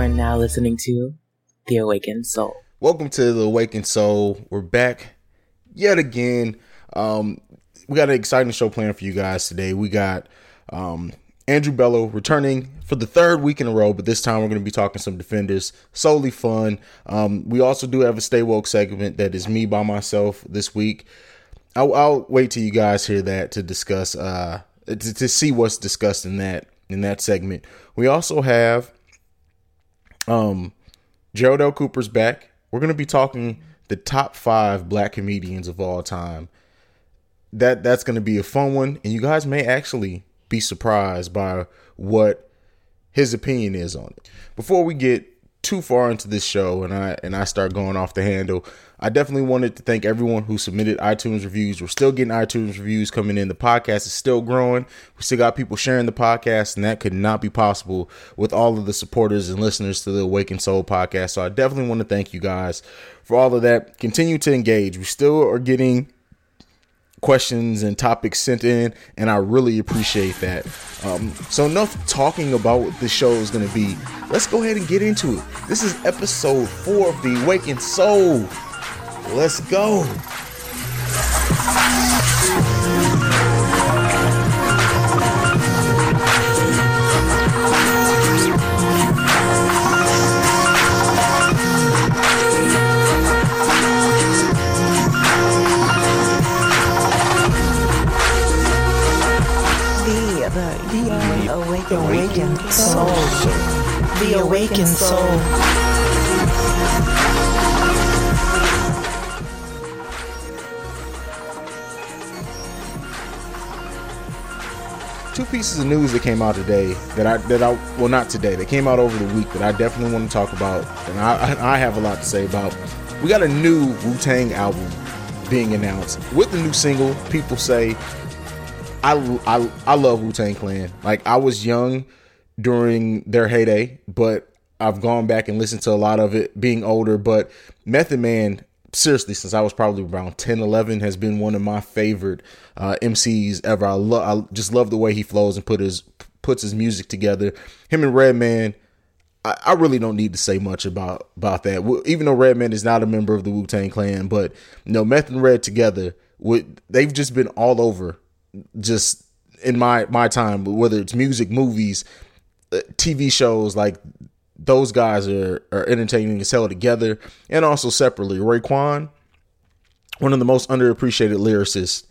are now listening to The Awakened Soul. Welcome to The Awakened Soul. We're back yet again. Um, we got an exciting show planned for you guys today. We got um, Andrew Bello returning for the third week in a row, but this time we're going to be talking some defenders. Solely fun. Um, we also do have a Stay Woke segment that is me by myself this week. I'll, I'll wait till you guys hear that to discuss, uh, to, to see what's discussed in that in that segment. We also have um, Gerald L. Cooper's back. We're to be talking the top five black comedians of all time. That that's to be a fun one, and you guys may actually be surprised by what his opinion is on it. Before we get too far into this show and I and I start going off the handle, I definitely wanted to thank everyone who submitted iTunes reviews. We're still getting iTunes reviews coming in. The podcast is still growing. We still got people sharing the podcast, and that could not be possible with all of the supporters and listeners to the Awakened Soul podcast. So I definitely want to thank you guys for all of that. Continue to engage. We still are getting questions and topics sent in, and I really appreciate that. Um, so, enough talking about what the show is going to be. Let's go ahead and get into it. This is episode four of The Awakened Soul. Let's go. The awakened soul. The awakened soul. Two pieces of news that came out today that I that I well not today they came out over the week that I definitely want to talk about and I I have a lot to say about. We got a new Wu Tang album being announced with the new single. People say I, I, I love Wu Tang Clan. Like I was young during their heyday, but I've gone back and listened to a lot of it being older. But Method Man, seriously, since I was probably around 10, 11, has been one of my favorite uh, MCs ever. I love, I just love the way he flows and put his puts his music together. Him and Redman. I, I really don't need to say much about about that. Even though Redman is not a member of the Wu Tang Clan, but you know, Meth and Red together, with they've just been all over just in my my time, whether it's music, movies, uh, TV shows, like those guys are are entertaining as hell together, and also separately. Raekwon, one of the most underappreciated lyricists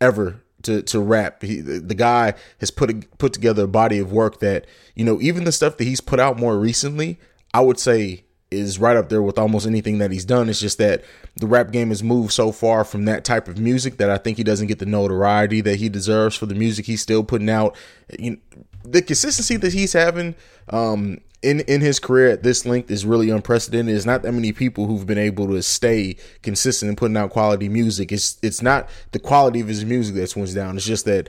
ever to to rap. He, the guy has put a, put together a body of work that you know even the stuff that he's put out more recently, I would say is right up there with almost anything that he's done. It's just that the rap game has moved so far from that type of music that I think he doesn't get the notoriety that he deserves for the music he's still putting out. You know, the consistency that he's having um, in in his career at this length is really unprecedented. There's not that many people who've been able to stay consistent in putting out quality music. It's it's not the quality of his music that's went down. It's just that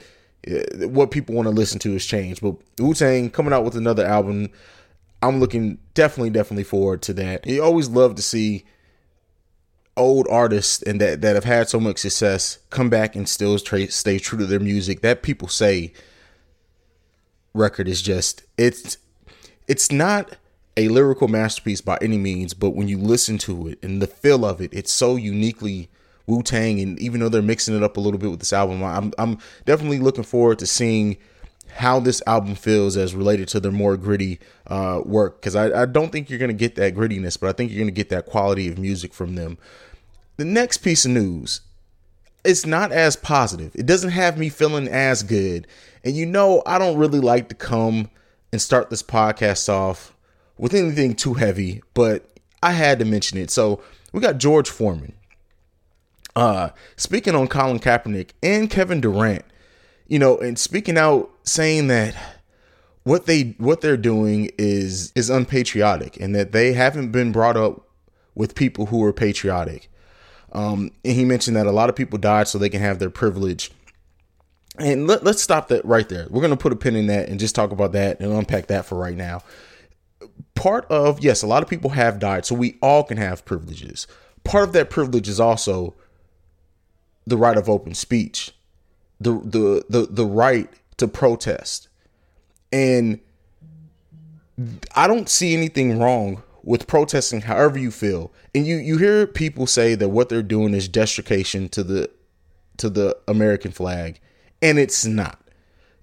uh, what people want to listen to has changed. But Wu Tang coming out with another album I'm looking definitely, definitely forward to that. You always love to see old artists and that that have had so much success come back and still tra- stay true to their music. That people say record is just it's it's not a lyrical masterpiece by any means, but when you listen to it and the feel of it, it's so uniquely Wu Tang. And even though they're mixing it up a little bit with this album, I'm I'm definitely looking forward to seeing how this album feels as related to their more gritty uh, work because I, I don't think you're going to get that grittiness, but I think you're going to get that quality of music from them. The next piece of news, it's not as positive. It doesn't have me feeling as good. And you know, I don't really like to come and start this podcast off with anything too heavy, but I had to mention it. So we got George Foreman. Uh, speaking on Colin Kaepernick and Kevin Durant, you know, and speaking out saying that what they what they're doing is is unpatriotic and that they haven't been brought up with people who are patriotic. Um, and he mentioned that a lot of people died so they can have their privilege. And let, let's stop that right there. We're going to put a pin in that and just talk about that and unpack that for right now. Part of, yes, a lot of people have died, so we all can have privileges. Part of that privilege is also the right of open speech the the the the right to protest. And I don't see anything wrong with protesting however you feel. And you you hear people say that what they're doing is desecration to the to the American flag, and it's not.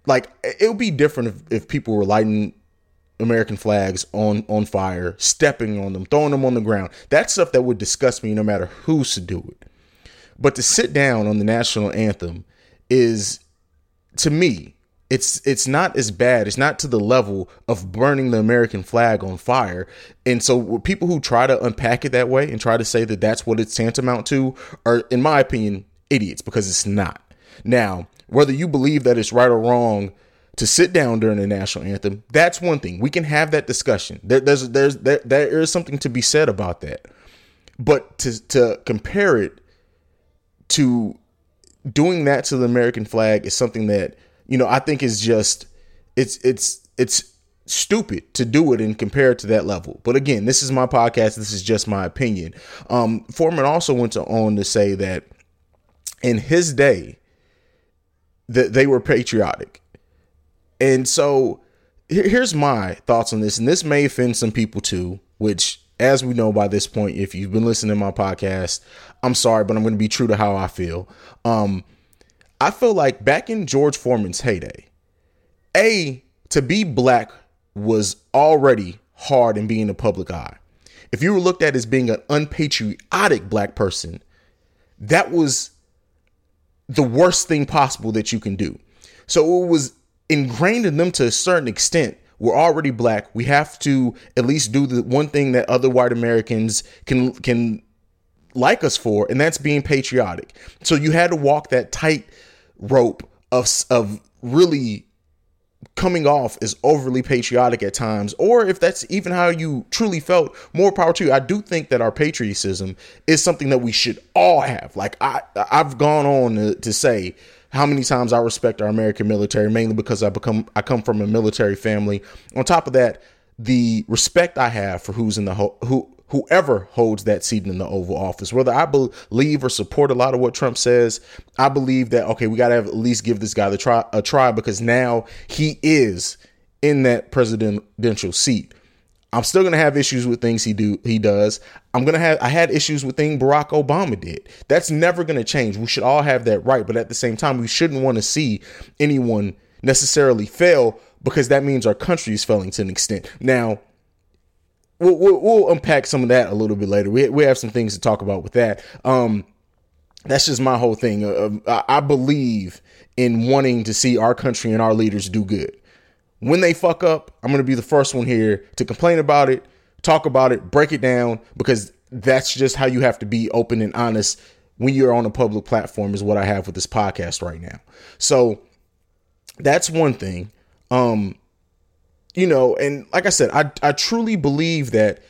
Like it would be different if, if people were lighting American flags on on fire, stepping on them, throwing them on the ground. That's stuff that would disgust me no matter who's to do it. But to sit down on the national anthem is to me it's it's not as bad. It's not to the level of burning the American flag on fire. And so people who try to unpack it that way and try to say that that's what it's tantamount to are in my opinion idiots because it's not. Now, whether you believe that it's right or wrong to sit down during the national anthem, that's one thing. We can have that discussion. There, there's there's there, there is something to be said about that. But to to compare it to doing that to the American flag is something that you know, I think is just it's it's it's stupid to do it and compare it to that level. But again, this is my podcast. This is just my opinion. Um, Foreman also went to, on to say that in his day that they were patriotic, and so here's my thoughts on this. And this may offend some people too, which. As we know by this point, if you've been listening to my podcast, I'm sorry, but I'm going to be true to how I feel. Um, I feel like back in George Foreman's heyday, A, to be black was already hard in being the public eye. If you were looked at as being an unpatriotic black person, that was the worst thing possible that you can do. So it was ingrained in them to a certain extent. We're already black. We have to at least do the one thing that other white Americans can can like us for, and that's being patriotic. So you had to walk that tight rope of of really coming off as overly patriotic at times, or if that's even how you truly felt, more power to you. I do think that our patriotism is something that we should all have. Like I, I've gone on to, to say how many times I respect our American military, mainly because I become I come from a military family. On top of that, the respect I have for who's in the ho- who whoever holds that seat in the Oval Office. Whether I believe or support a lot of what Trump says, I believe that okay, we got to at least give this guy the try a try because now he is in that presidential seat. I'm still gonna have issues with things he do he does. I'm gonna have I had issues with things Barack Obama did. That's never gonna change. We should all have that right, but at the same time, we shouldn't want to see anyone necessarily fail because that means our country is failing to an extent. Now, we'll, we'll, we'll, unpack some of that a little bit later. We, we have some things to talk about with that. Um, that's just my whole thing. Uh, I believe in wanting to see our country and our leaders do good. When they fuck up, I'm going to be the first one here to complain about it, talk about it, break it down, because that's just how you have to be open and honest when you're on a public platform, is what I have with this podcast right now. So that's one thing. Um, you know, and like I said, I I truly believe that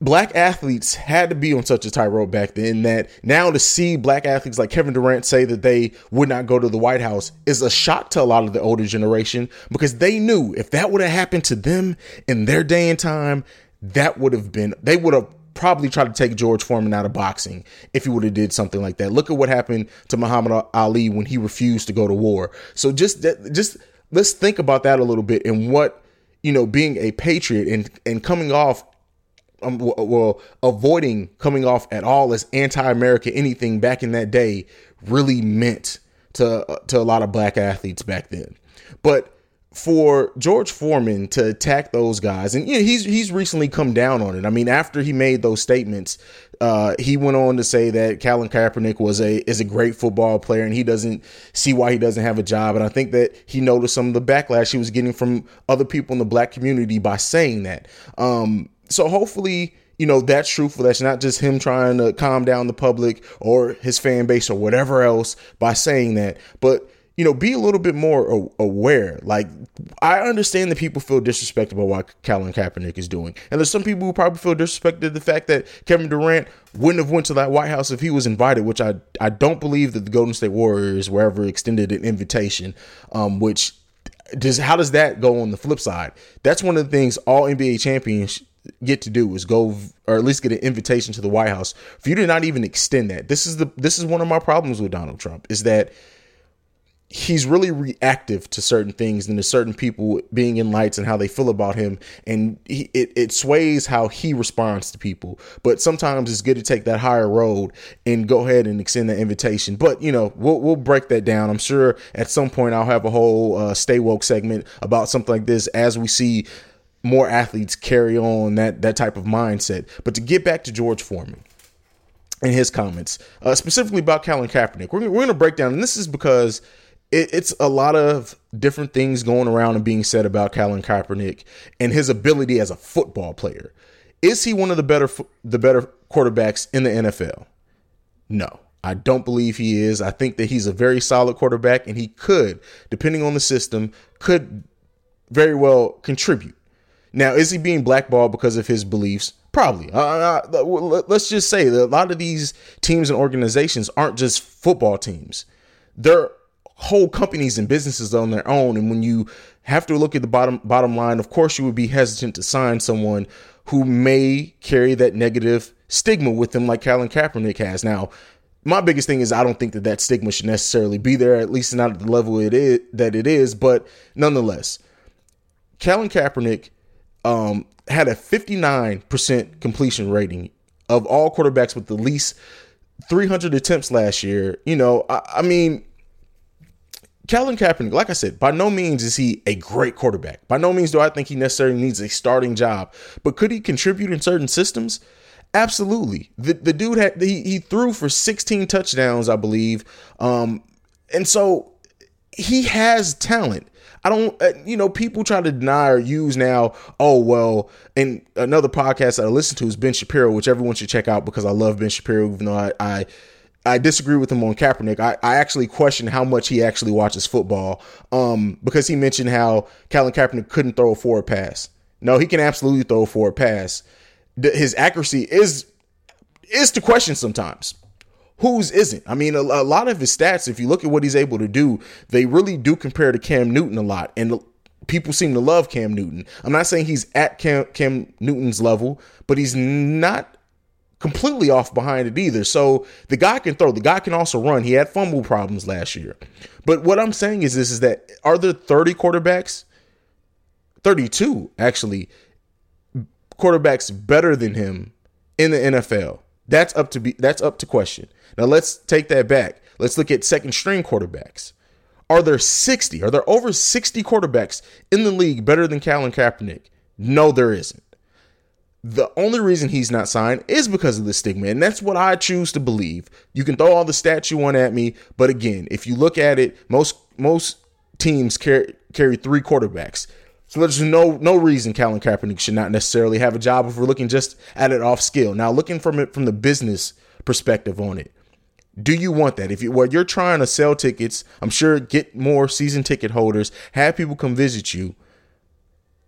black athletes had to be on such a tightrope back then that now to see black athletes like Kevin Durant say that they would not go to the White House is a shock to a lot of the older generation because they knew if that would have happened to them in their day and time, that would have been they would have probably tried to take George Foreman out of boxing if he would have did something like that. Look at what happened to Muhammad Ali when he refused to go to war. So just just let's think about that a little bit and what you know being a patriot and and coming off um, well avoiding coming off at all as anti-america anything back in that day really meant to to a lot of black athletes back then but for George Foreman to attack those guys, and he's he's recently come down on it. I mean, after he made those statements, uh, he went on to say that Colin Kaepernick was a is a great football player, and he doesn't see why he doesn't have a job. And I think that he noticed some of the backlash he was getting from other people in the black community by saying that. Um, so hopefully, you know that's truthful. That's not just him trying to calm down the public or his fan base or whatever else by saying that, but you know, be a little bit more aware. Like, I understand that people feel disrespected by what Colin Kaepernick is doing, and there's some people who probably feel disrespected the fact that Kevin Durant wouldn't have went to that White House if he was invited, which I I don't believe that the Golden State Warriors were ever extended an invitation. Um, which does how does that go on the flip side? That's one of the things all NBA champions get to do is go or at least get an invitation to the White House. For you to not even extend that, this is the this is one of my problems with Donald Trump is that he's really reactive to certain things and to certain people being in lights and how they feel about him. And he, it, it sways how he responds to people. But sometimes it's good to take that higher road and go ahead and extend that invitation. But you know we'll, we'll break that down. I'm sure at some point i'll have a whole uh, stay woke segment about something like this as we see more athletes carry on that that type of mindset but to get back to george foreman and his comments, uh, specifically about Colin Kaepernick. We're, we're going to break down, and this is because it, it's a lot of different things going around and being said about Colin Kaepernick and his ability as a football player. Is he one of the better the better quarterbacks in the NFL? No. I don't believe he is. I think that he's a very solid quarterback and he could, depending on the system, could very well contribute. Now, is he being blackballed because of his beliefs? Probably. Uh, let's just say that a lot of these teams and organizations aren't just football teams. They're whole companies and businesses on their own. And when you have to look at the bottom bottom line, of course you would be hesitant to sign someone who may carry that negative stigma with them, like Colin Kaepernick has. Now, my biggest thing is I don't think that that stigma should necessarily be there, at least not at the level it is that it is. But nonetheless, Colin Kaepernick um, had a 59% completion rating of all quarterbacks with the least 300 attempts last year. You know, I, I mean, Colin Kaepernick, like I said, by no means is he a great quarterback. By no means do I think he necessarily needs a starting job. But could he contribute in certain systems? Absolutely. The the dude had he, he threw for 16 touchdowns, I believe. Um, and so he has talent. I don't, uh, you know, people try to deny or use now. Oh well, and another podcast that I listen to is Ben Shapiro, which everyone should check out because I love Ben Shapiro, even though I, I I disagree with him on Kaepernick. I, I actually question how much he actually watches football um, because he mentioned how Colin Kaepernick couldn't throw a forward pass. No, he can absolutely throw a forward pass. His accuracy is is to question sometimes. Whose isn't? I mean, a, a lot of his stats, if you look at what he's able to do, they really do compare to Cam Newton a lot. And people seem to love Cam Newton. I'm not saying he's at Cam, Cam Newton's level, but he's not completely off behind it either. So the guy can throw, the guy can also run. He had fumble problems last year. But what I'm saying is this is that are there 30 quarterbacks? 32 actually quarterbacks better than him in the NFL. That's up to be that's up to question. Now let's take that back. Let's look at second string quarterbacks. Are there 60? Are there over 60 quarterbacks in the league better than Colin Kaepernick? No, there isn't. The only reason he's not signed is because of the stigma. And that's what I choose to believe. You can throw all the stats you want at me, but again, if you look at it, most most teams carry carry three quarterbacks. So there's no no reason Colin Kaepernick should not necessarily have a job if we're looking just at it off skill. Now, looking from it from the business perspective on it, do you want that? If you where you're trying to sell tickets, I'm sure get more season ticket holders, have people come visit you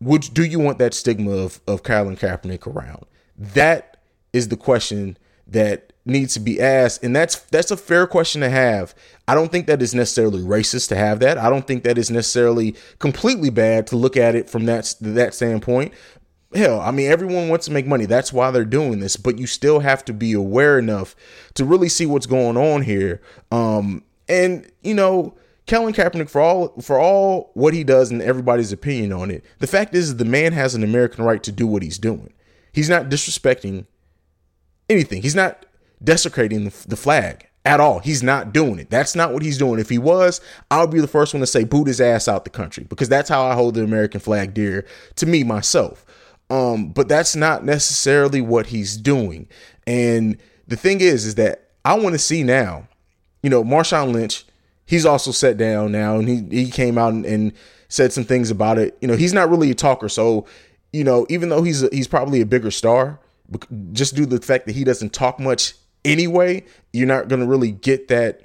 would do you want that stigma of of Colin Kaepernick around? That is the question that needs to be asked, and that's that's a fair question to have. I don't think that is necessarily racist to have that. I don't think that is necessarily completely bad to look at it from that that standpoint. Hell, I mean, everyone wants to make money. That's why they're doing this. But you still have to be aware enough to really see what's going on here. Um, and you know, Colin Kaepernick, for all for all what he does and everybody's opinion on it, the fact is the man has an American right to do what he's doing. He's not disrespecting anything. He's not desecrating the, flag at all. He's not doing it. That's not what he's doing. If he was, I'll be the first one to say boot his ass out the country because that's how I hold the American flag dear to me myself. Um, but that's not necessarily what he's doing. And the thing is, is that I want to see now, you know, Marshawn Lynch he's also sat down now and he he came out and, and said some things about it. You know, he's not really a talker, so you know, even though he's a, he's probably a bigger star, just due to the fact that he doesn't talk much anyway, you're not going to really get that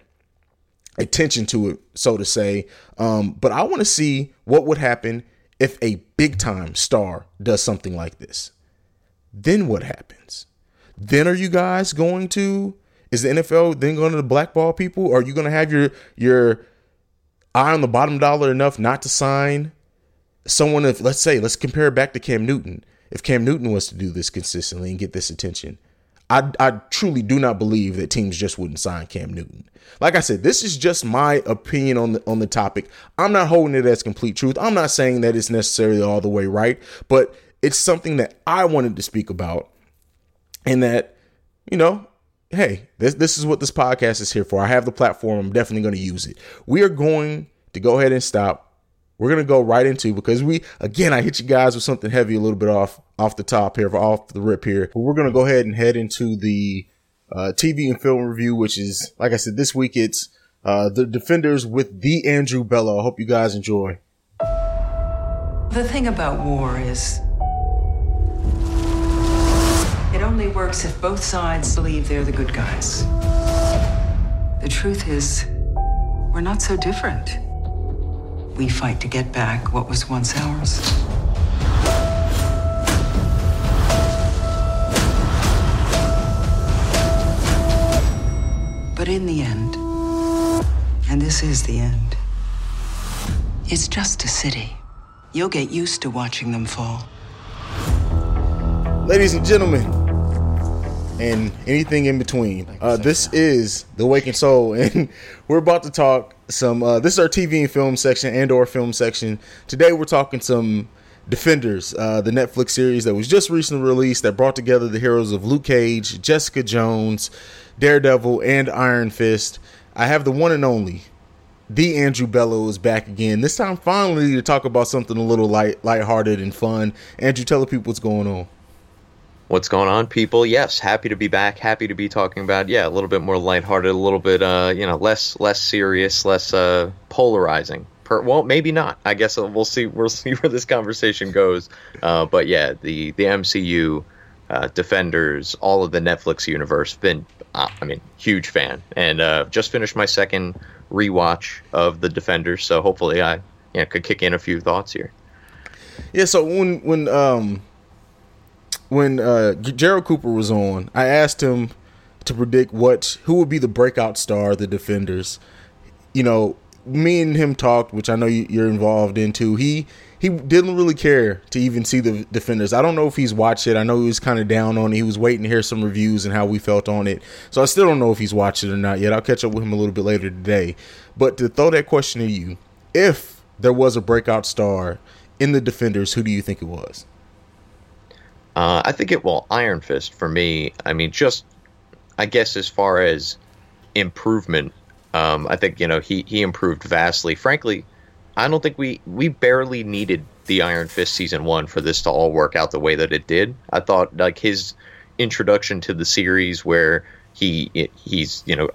attention to it, so to say. Um, but I want to see what would happen if a big time star does something like this. Then what happens? Then are you guys going to is the NFL then going to blackball people? Are you going to have your your eye on the bottom dollar enough not to sign someone? If let's say let's compare it back to Cam Newton. If Cam Newton was to do this consistently and get this attention, I, I truly do not believe that teams just wouldn't sign Cam Newton. Like I said, this is just my opinion on the on the topic. I'm not holding it as complete truth. I'm not saying that it's necessarily all the way right, but it's something that I wanted to speak about, and that you know, hey, this this is what this podcast is here for. I have the platform. I'm definitely going to use it. We are going to go ahead and stop we're gonna go right into because we again I hit you guys with something heavy a little bit off off the top here off the rip here but we're gonna go ahead and head into the uh, TV and film review which is like I said this week it's uh, the Defenders with the Andrew Bello. I hope you guys enjoy. The thing about war is it only works if both sides believe they're the good guys. The truth is we're not so different we fight to get back what was once ours. But in the end, and this is the end, it's just a city. You'll get used to watching them fall. Ladies and gentlemen, and anything in between. Uh, this is the Waking Soul, and we're about to talk some. Uh, this is our TV and film section and or film section. Today we're talking some Defenders, uh, the Netflix series that was just recently released that brought together the heroes of Luke Cage, Jessica Jones, Daredevil, and Iron Fist. I have the one and only. The Andrew Bello is back again. This time, finally, to talk about something a little light, lighthearted and fun. Andrew, tell the people what's going on. What's going on, people? Yes, happy to be back. Happy to be talking about yeah, a little bit more lighthearted, a little bit uh, you know, less less serious, less uh, polarizing. Per, well, maybe not. I guess we'll see. We'll see where this conversation goes. Uh, but yeah, the the MCU, uh, Defenders, all of the Netflix universe. Been, uh, I mean, huge fan, and uh, just finished my second rewatch of the Defenders. So hopefully, I you know, could kick in a few thoughts here. Yeah. So when when um when uh, Gerald Cooper was on, I asked him to predict what who would be the breakout star the Defenders. You know, me and him talked, which I know you're involved in too. He he didn't really care to even see the Defenders. I don't know if he's watched it. I know he was kind of down on it. He was waiting to hear some reviews and how we felt on it. So I still don't know if he's watched it or not yet. I'll catch up with him a little bit later today. But to throw that question to you, if there was a breakout star in the Defenders, who do you think it was? Uh, I think it will Iron Fist for me. I mean, just I guess as far as improvement, um, I think you know he he improved vastly. Frankly, I don't think we we barely needed the Iron Fist season one for this to all work out the way that it did. I thought like his introduction to the series where he he's you know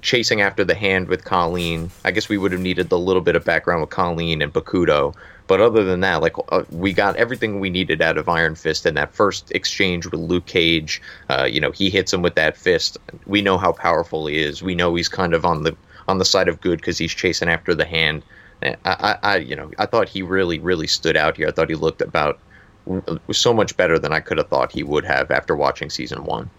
chasing after the hand with Colleen. I guess we would have needed a little bit of background with Colleen and Bakuto, but other than that, like uh, we got everything we needed out of Iron Fist in that first exchange with Luke Cage. Uh, you know, he hits him with that fist. We know how powerful he is. We know he's kind of on the on the side of good because he's chasing after the hand. I, I, I, you know, I thought he really, really stood out here. I thought he looked about so much better than I could have thought he would have after watching season one.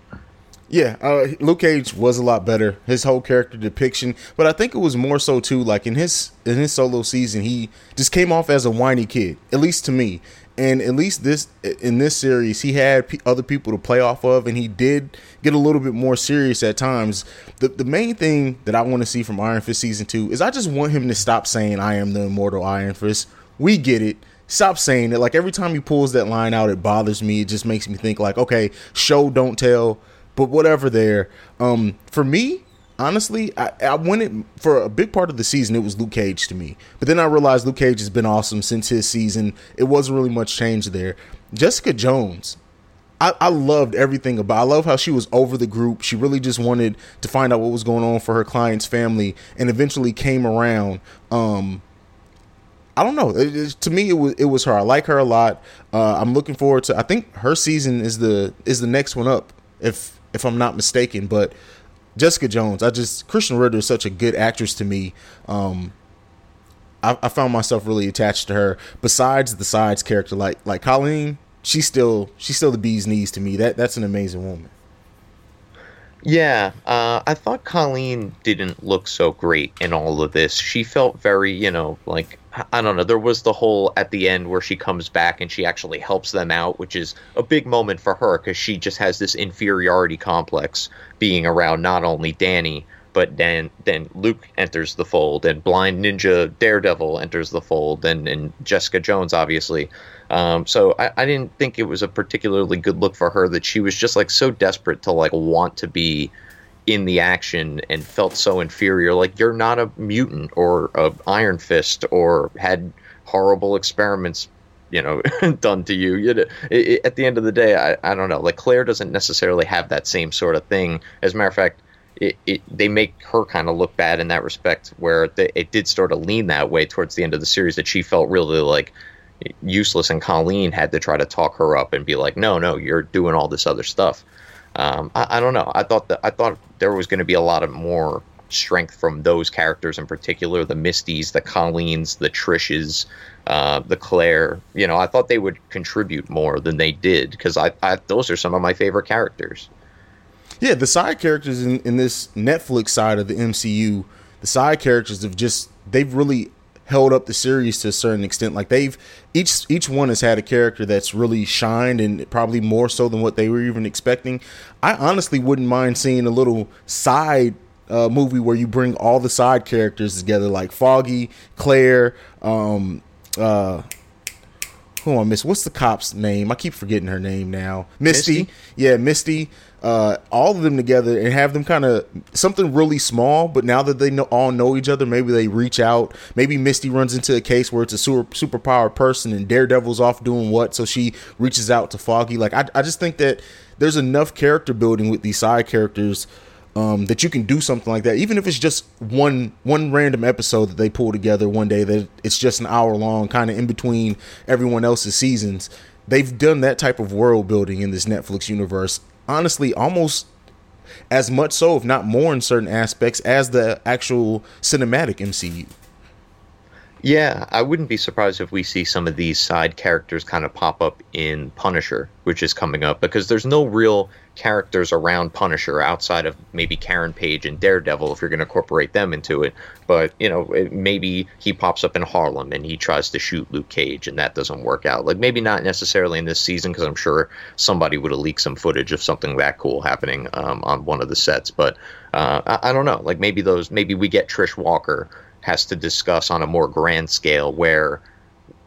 Yeah, uh, Luke Cage was a lot better. His whole character depiction, but I think it was more so too. Like in his in his solo season, he just came off as a whiny kid, at least to me. And at least this in this series, he had p- other people to play off of, and he did get a little bit more serious at times. The the main thing that I want to see from Iron Fist season two is I just want him to stop saying "I am the immortal Iron Fist." We get it stop saying it. Like every time he pulls that line out, it bothers me. It just makes me think like, okay, show don't tell but whatever there. Um, for me, honestly, I, I wanted for a big part of the season. It was Luke Cage to me, but then I realized Luke Cage has been awesome since his season. It wasn't really much change there. Jessica Jones, I, I loved everything about. I love how she was over the group. She really just wanted to find out what was going on for her client's family, and eventually came around. Um, I don't know. It, it, to me, it was it was her. I like her a lot. Uh, I'm looking forward to. I think her season is the is the next one up. If if I'm not mistaken. But Jessica Jones, I just Krysten Ritter is such a good actress to me. Um, I, I, found myself really attached to her. Besides the sides character, like like Colleen, she's still she's still the bee's knees to me. That that's an amazing woman. Yeah, uh, I thought Colleen didn't look so great in all of this. She felt very, you know, like I don't know. There was the whole at the end where she comes back and she actually helps them out, which is a big moment for her because she just has this inferiority complex being around not only Danny but then then Luke enters the fold and Blind Ninja Daredevil enters the fold and and Jessica Jones obviously. Um, so I, I didn't think it was a particularly good look for her that she was just like so desperate to like want to be in the action and felt so inferior. Like you're not a mutant or a Iron Fist or had horrible experiments, you know, done to you. you know, it, it, at the end of the day, I, I don't know. Like Claire doesn't necessarily have that same sort of thing. As a matter of fact, it, it, they make her kind of look bad in that respect, where they, it did sort of lean that way towards the end of the series that she felt really like useless, and Colleen had to try to talk her up and be like, "No, no, you're doing all this other stuff." Um, I, I, don't know. I thought that I thought there was going to be a lot of more strength from those characters in particular, the Misties, the Colleens, the Trishes, uh, the Claire. You know, I thought they would contribute more than they did because I, I those are some of my favorite characters. Yeah, the side characters in, in this Netflix side of the MCU, the side characters have just they've really held up the series to a certain extent. Like they've each each one has had a character that's really shined and probably more so than what they were even expecting. I honestly wouldn't mind seeing a little side uh, movie where you bring all the side characters together, like Foggy, Claire, um, uh, who I miss? What's the cop's name? I keep forgetting her name now. Misty. Misty? Yeah, Misty uh, all of them together and have them kind of something really small. But now that they know, all know each other, maybe they reach out. Maybe Misty runs into a case where it's a super superpowered person and Daredevil's off doing what, so she reaches out to Foggy. Like I, I just think that there's enough character building with these side characters. Um, that you can do something like that, even if it's just one one random episode that they pull together one day that it's just an hour long, kind of in between everyone else's seasons. They've done that type of world building in this Netflix universe honestly almost as much so, if not more, in certain aspects as the actual cinematic MCU. Yeah, I wouldn't be surprised if we see some of these side characters kind of pop up in Punisher, which is coming up, because there's no real characters around Punisher outside of maybe Karen Page and Daredevil if you're going to incorporate them into it. But, you know, maybe he pops up in Harlem and he tries to shoot Luke Cage and that doesn't work out. Like, maybe not necessarily in this season, because I'm sure somebody would have leaked some footage of something that cool happening um, on one of the sets. But uh, I, I don't know. Like, maybe those, maybe we get Trish Walker has to discuss on a more grand scale where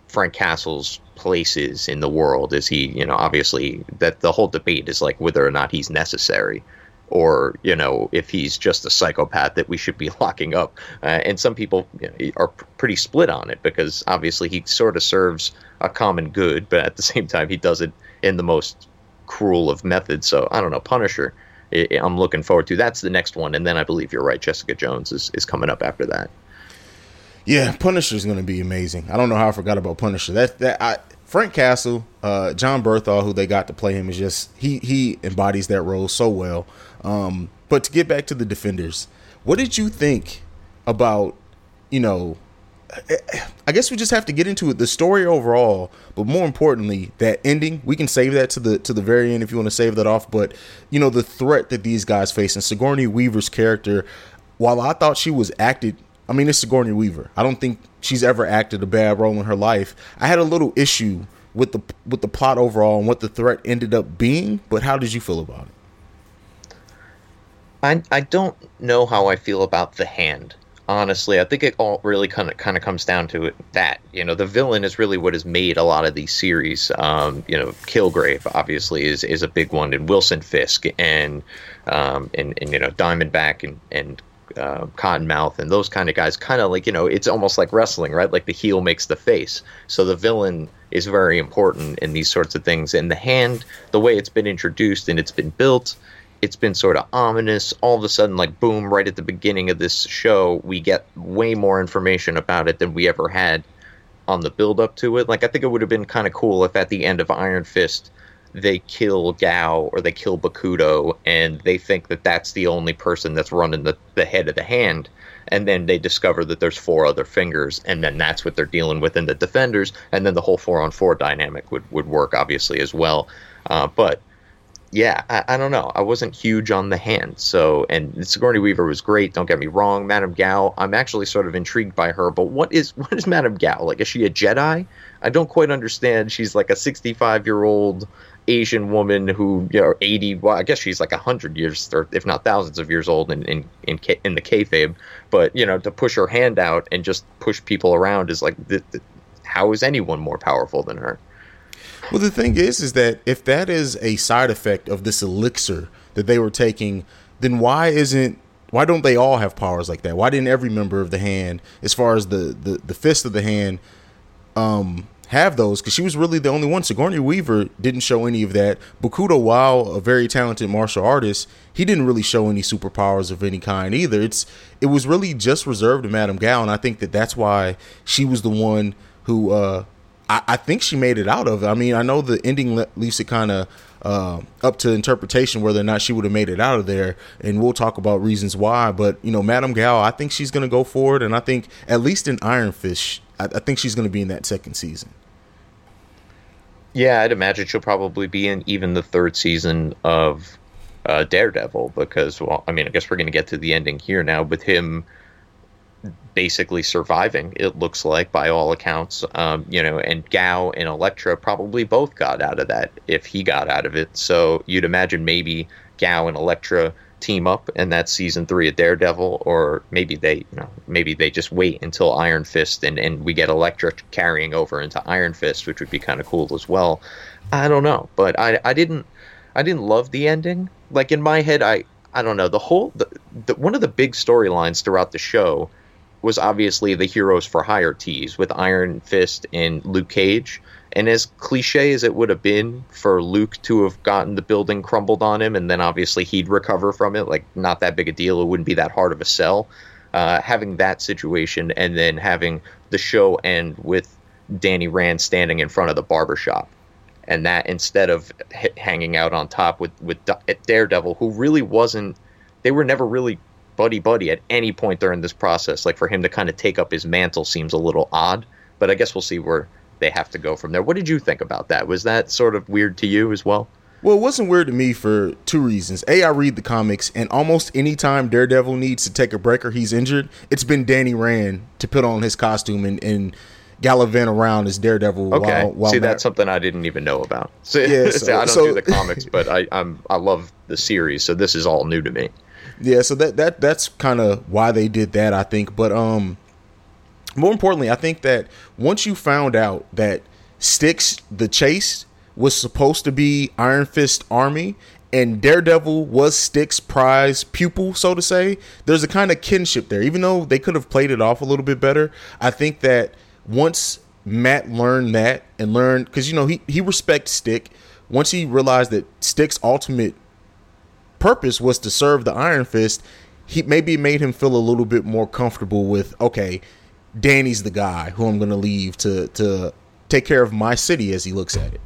Frank Castle's place is in the world. Is he, you know, obviously that the whole debate is like whether or not he's necessary or, you know, if he's just a psychopath that we should be locking up. Uh, and some people you know, are pretty split on it because obviously he sort of serves a common good, but at the same time, he does it in the most cruel of methods. So I don't know, Punisher. I'm looking forward to. That's the next one, and then I believe you're right. Jessica Jones is, is coming up after that. Yeah, Punisher is going to be amazing. I don't know how I forgot about Punisher. That that I, Frank Castle, uh, Jon Bernthal, who they got to play him, is just he he embodies that role so well. Um, but to get back to the Defenders, what did you think about you know? I guess we just have to get into it. The story overall, but more importantly, that ending. We can save that to the to the very end if you want to save that off. But you know the threat that these guys face and Sigourney Weaver's character. While I thought she was acted I mean, it's Sigourney Weaver. I don't think she's ever acted a bad role in her life. I had a little issue with the with the plot overall and what the threat ended up being. But how did you feel about it? I I don't know how I feel about the hand. Honestly, I think it all really kind of kind of comes down to it that you know the villain is really what has made a lot of these series. Um, you know, Kilgrave obviously is is a big one, and Wilson Fisk, and um, and and you know Diamondback and and uh, Cottonmouth and those kind of guys, kind of like you know, it's almost like wrestling, right? Like the heel makes the face. So the villain is very important in these sorts of things. And the hand, the way it's been introduced and it's been built, it's been sort of ominous. All of a sudden, like boom, right at the beginning of this show, we get way more information about it than we ever had on the build up to it. Like I think it would have been kind of cool if at the end of Iron Fist they kill Gao or they kill Bakuto, and they think that that's the only person that's running the, the head of the hand. And then they discover that there's four other fingers, and then that's what they're dealing with in the defenders. And then the whole four on four dynamic would, would work, obviously, as well. Uh, but yeah, I, I, don't know. I wasn't huge on the hand. So, and Sigourney Weaver was great. Don't get me wrong. Madame Gao, I'm actually sort of intrigued by her. But what is what is Madame Gao like? Is she a Jedi? I don't quite understand. She's like a 65 year old Asian woman who, you know, 80. Well, I guess she's like hundred years, or if not thousands of years old in in in, in the kayfabe. But you know, to push her hand out and just push people around is like, how is anyone more powerful than her? Well, the thing is, is that if that is a side effect of this elixir that they were taking, then why isn't why don't they all have powers like that? Why didn't every member of the hand, as far as the the, the fist of the hand, um, have those? Because she was really the only one. Sigourney Weaver didn't show any of that. Bakuto, while a very talented martial artist, he didn't really show any superpowers of any kind either. It's it was really just reserved to Madame Gao, and I think that that's why she was the one who uh, I, I, think she made it out of. I mean, I know the ending le- leaves it kind of uh, up to interpretation whether or not she would have made it out of there, and we'll talk about reasons why. But you know, Madame Gao, I think she's going to go forward, and I think at least in Iron Fist, I, I think she's going to be in that second season. Yeah, I'd imagine she'll probably be in even the third season of uh, Daredevil because, well, I mean, I guess we're going to get to the ending here now with him basically surviving. It looks like, by all accounts, um, you know, and Gao and Elektra probably both got out of that if he got out of it. So you'd imagine maybe Gao and Elektra team up and that's season three of Daredevil, or maybe they, you know, maybe they just wait until Iron Fist and and we get Elektra carrying over into Iron Fist, which would be kind of cool as well. I don't know, but I I didn't I didn't love the ending. Like in my head, I I don't know the whole the, the one of the big storylines throughout the show was obviously the heroes for hire tease with Iron Fist and Luke Cage. And as cliche as it would have been for Luke to have gotten the building crumbled on him and then obviously he'd recover from it, like not that big a deal, it wouldn't be that hard of a sell. Uh, having that situation and then having the show end with Danny Rand standing in front of the barbershop. And that instead of h- hanging out on top with, with Daredevil, who really wasn't, they were never really buddy buddy at any point during this process. Like for him to kind of take up his mantle seems a little odd, but I guess we'll see where they have to go from there. What did you think about that? Was that sort of weird to you as well? Well, it wasn't weird to me for two reasons. A, I read the comics, and almost any time Daredevil needs to take a break or he's injured, it's been Danny Rand to put on his costume and, and gallivant around as Daredevil. Okay, while, while see, that's something I didn't even know about. So, yeah, so, I don't so, do the comics, but I, I'm I love the series, so this is all new to me. Yeah, so that that that's kind of why they did that, I think. But um, more importantly, I think that once you found out that Stick's the Chaste was supposed to be Iron Fist Army and Daredevil was Stick's prize pupil, so to say, there's a kind of kinship there. Even though they could have played it off a little bit better, I think that once Matt learned that and learned because you know he he respects Stick. Once he realized that Stick's ultimate purpose was to serve the Iron Fist, he maybe made him feel a little bit more comfortable with okay, Danny's the guy who I'm going to leave to to take care of my city as he looks at it.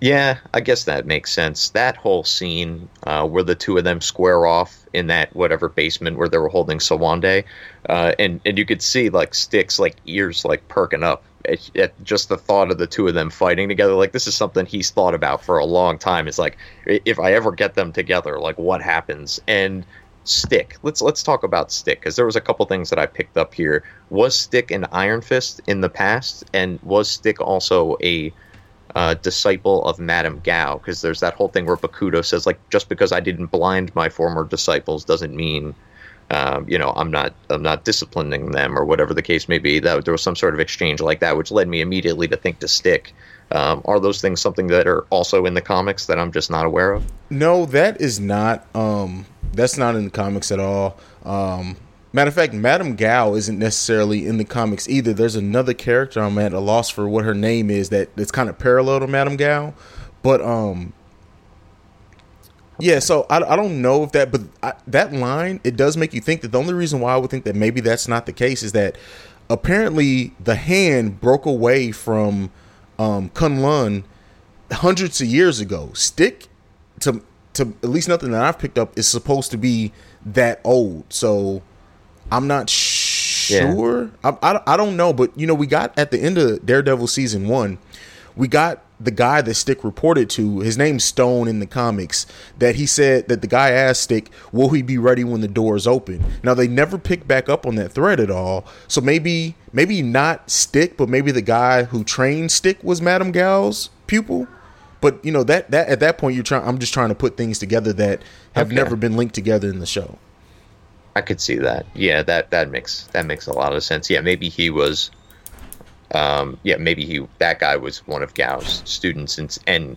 Yeah, I guess that makes sense. That whole scene uh, where the two of them square off in that whatever basement where they were holding Sowande, uh, and and you could see like Stick's like ears like perking up at, at, just the thought of the two of them fighting together. Like this is something he's thought about for a long time. It's like if I ever get them together, like what happens? And Stick. Let's let's talk about Stick because there was a couple things that I picked up here. Was Stick an Iron Fist in the past, and was Stick also a uh, disciple of Madame Gao, because there's that whole thing where Bakuto says, like, just because I didn't blind my former disciples doesn't mean, um, you know, I'm not I'm not disciplining them or whatever the case may be. That there was some sort of exchange like that, which led me immediately to think to Stick. Um, are those things something that are also in the comics that I'm just not aware of? No, that is not. Um, that's not in the comics at all. Um, Matter of fact, Madame Gao isn't necessarily in the comics either. There's another character I'm at a loss for what her name is that that's kind of parallel to Madame Gao, but um, yeah. So I, I don't know if that, but I, that line it does make you think that the only reason why I would think that maybe that's not the case is that apparently the hand broke away from um Kunlun hundreds of years ago. Stick to to at least nothing that I've picked up is supposed to be that old. So I'm not sure. Yeah. I, I, I don't know, but you know, we got at the end of Daredevil season one, we got the guy that Stick reported to, his name's Stone in the comics, that he said that the guy asked Stick, "Will he be ready when the doors open?" Now they never picked back up on that thread at all. So maybe maybe not Stick, but maybe the guy who trained Stick was Madame Gao's pupil. But you know that that at that point you're trying. I'm just trying to put things together that have Okay. never been linked together in the show. I could see that. Yeah, that that makes that makes a lot of sense. Yeah, maybe he was. Um, yeah, maybe he that guy was one of Gao's students, and and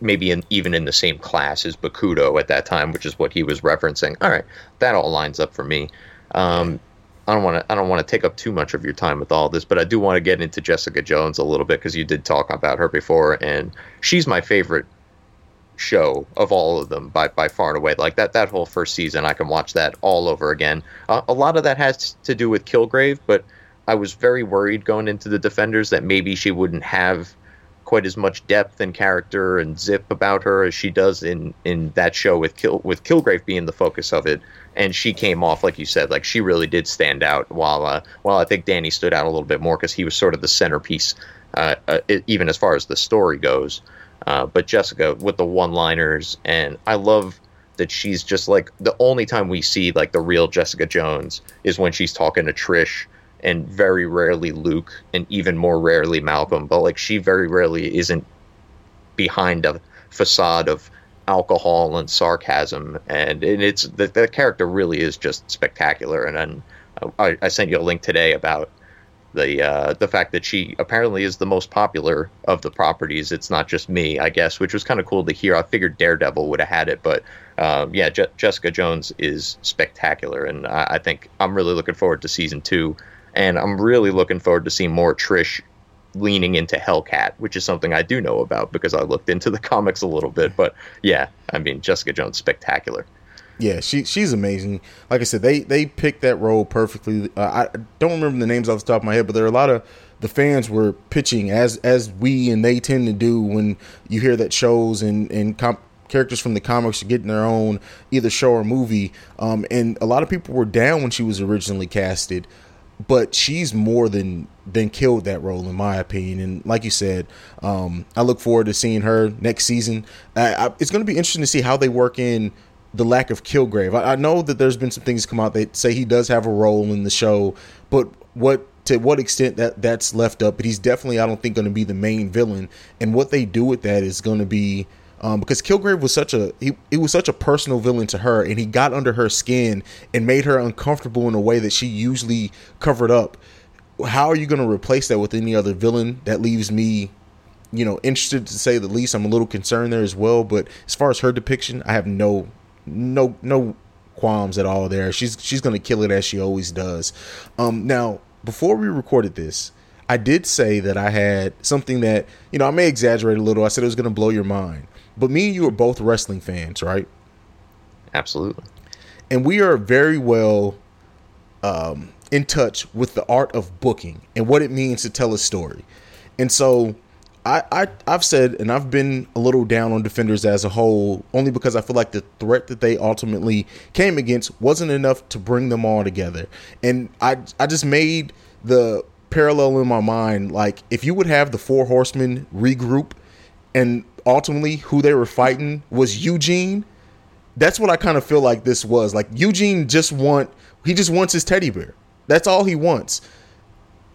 maybe in, even in the same class as Bakuto at that time, which is what he was referencing. All right, that all lines up for me. Um, I don't want to I don't want to take up too much of your time with all this, but I do want to get into Jessica Jones a little bit because you did talk about her before, and she's my favorite show of all of them by, by far and away. Like that that whole first season, I can watch that all over again. Uh, a lot of that has to do with Kilgrave, but I was very worried going into the Defenders that maybe she wouldn't have quite as much depth and character and zip about her as she does in in that show with Kill with Kilgrave being the focus of it. And she came off like you said, like she really did stand out. While uh, while I think Danny stood out a little bit more because he was sort of the centerpiece, uh, uh, even as far as the story goes. Uh, but Jessica with the one-liners, and I love that she's just like the only time we see like the real Jessica Jones is when she's talking to Trish, and very rarely Luke, and even more rarely Malcolm. But like she very rarely isn't behind a facade of alcohol and sarcasm, and, and it's the, the character really is just spectacular. And then I, I sent you a link today about the uh, the fact that she apparently is the most popular of the properties. It's not just me, I guess, which was kind of cool to hear. I figured Daredevil would have had it, but um, yeah, Je- Jessica Jones is spectacular, and I, I think I'm really looking forward to season two, and I'm really looking forward to seeing more Trish leaning into Hellcat, which is something I do know about because I looked into the comics a little bit. But yeah, I mean Jessica Jones spectacular. Yeah, she she's amazing. Like I said, they they picked that role perfectly. Uh, I don't remember the names off the top of my head, but there are a lot of the fans were pitching as as we and they tend to do when you hear that shows and and comp- characters from the comics are getting their own either show or movie. Um, and a lot of people were down when she was originally casted, but she's more than than killed that role in my opinion. And like you said, um, I look forward to seeing her next season. I, I, it's going to be interesting to see how they work in the lack of Kilgrave. I, I know that there's been some things come out that say he does have a role in the show, but what to what extent that that's left up? But he's definitely, I don't think, going to be the main villain. And what they do with that is going to be um, because Kilgrave was such a he, he was such a personal villain to her, and he got under her skin and made her uncomfortable in a way that she usually covered up. How are you going to replace that with any other villain? That leaves me you know, interested to say the least. I'm a little concerned there as well. But as far as her depiction, I have no, no, no qualms at all there. She's she's gonna kill it as she always does. Um, now, before we recorded this, I did say that I had something that you know I may exaggerate a little. I said it was gonna blow your mind. But me and you are both wrestling fans, right? Absolutely. and we are very well um, in touch with the art of booking and what it means to tell a story. And so I, I I've said and I've been a little down on defenders as a whole only because I feel like the threat that they ultimately came against wasn't enough to bring them all together. And I I just made the parallel in my mind like if you would have the four horsemen regroup and ultimately who they were fighting was Eugene that's what I kind of feel like this was. Like Eugene just want he just wants his teddy bear. That's all he wants.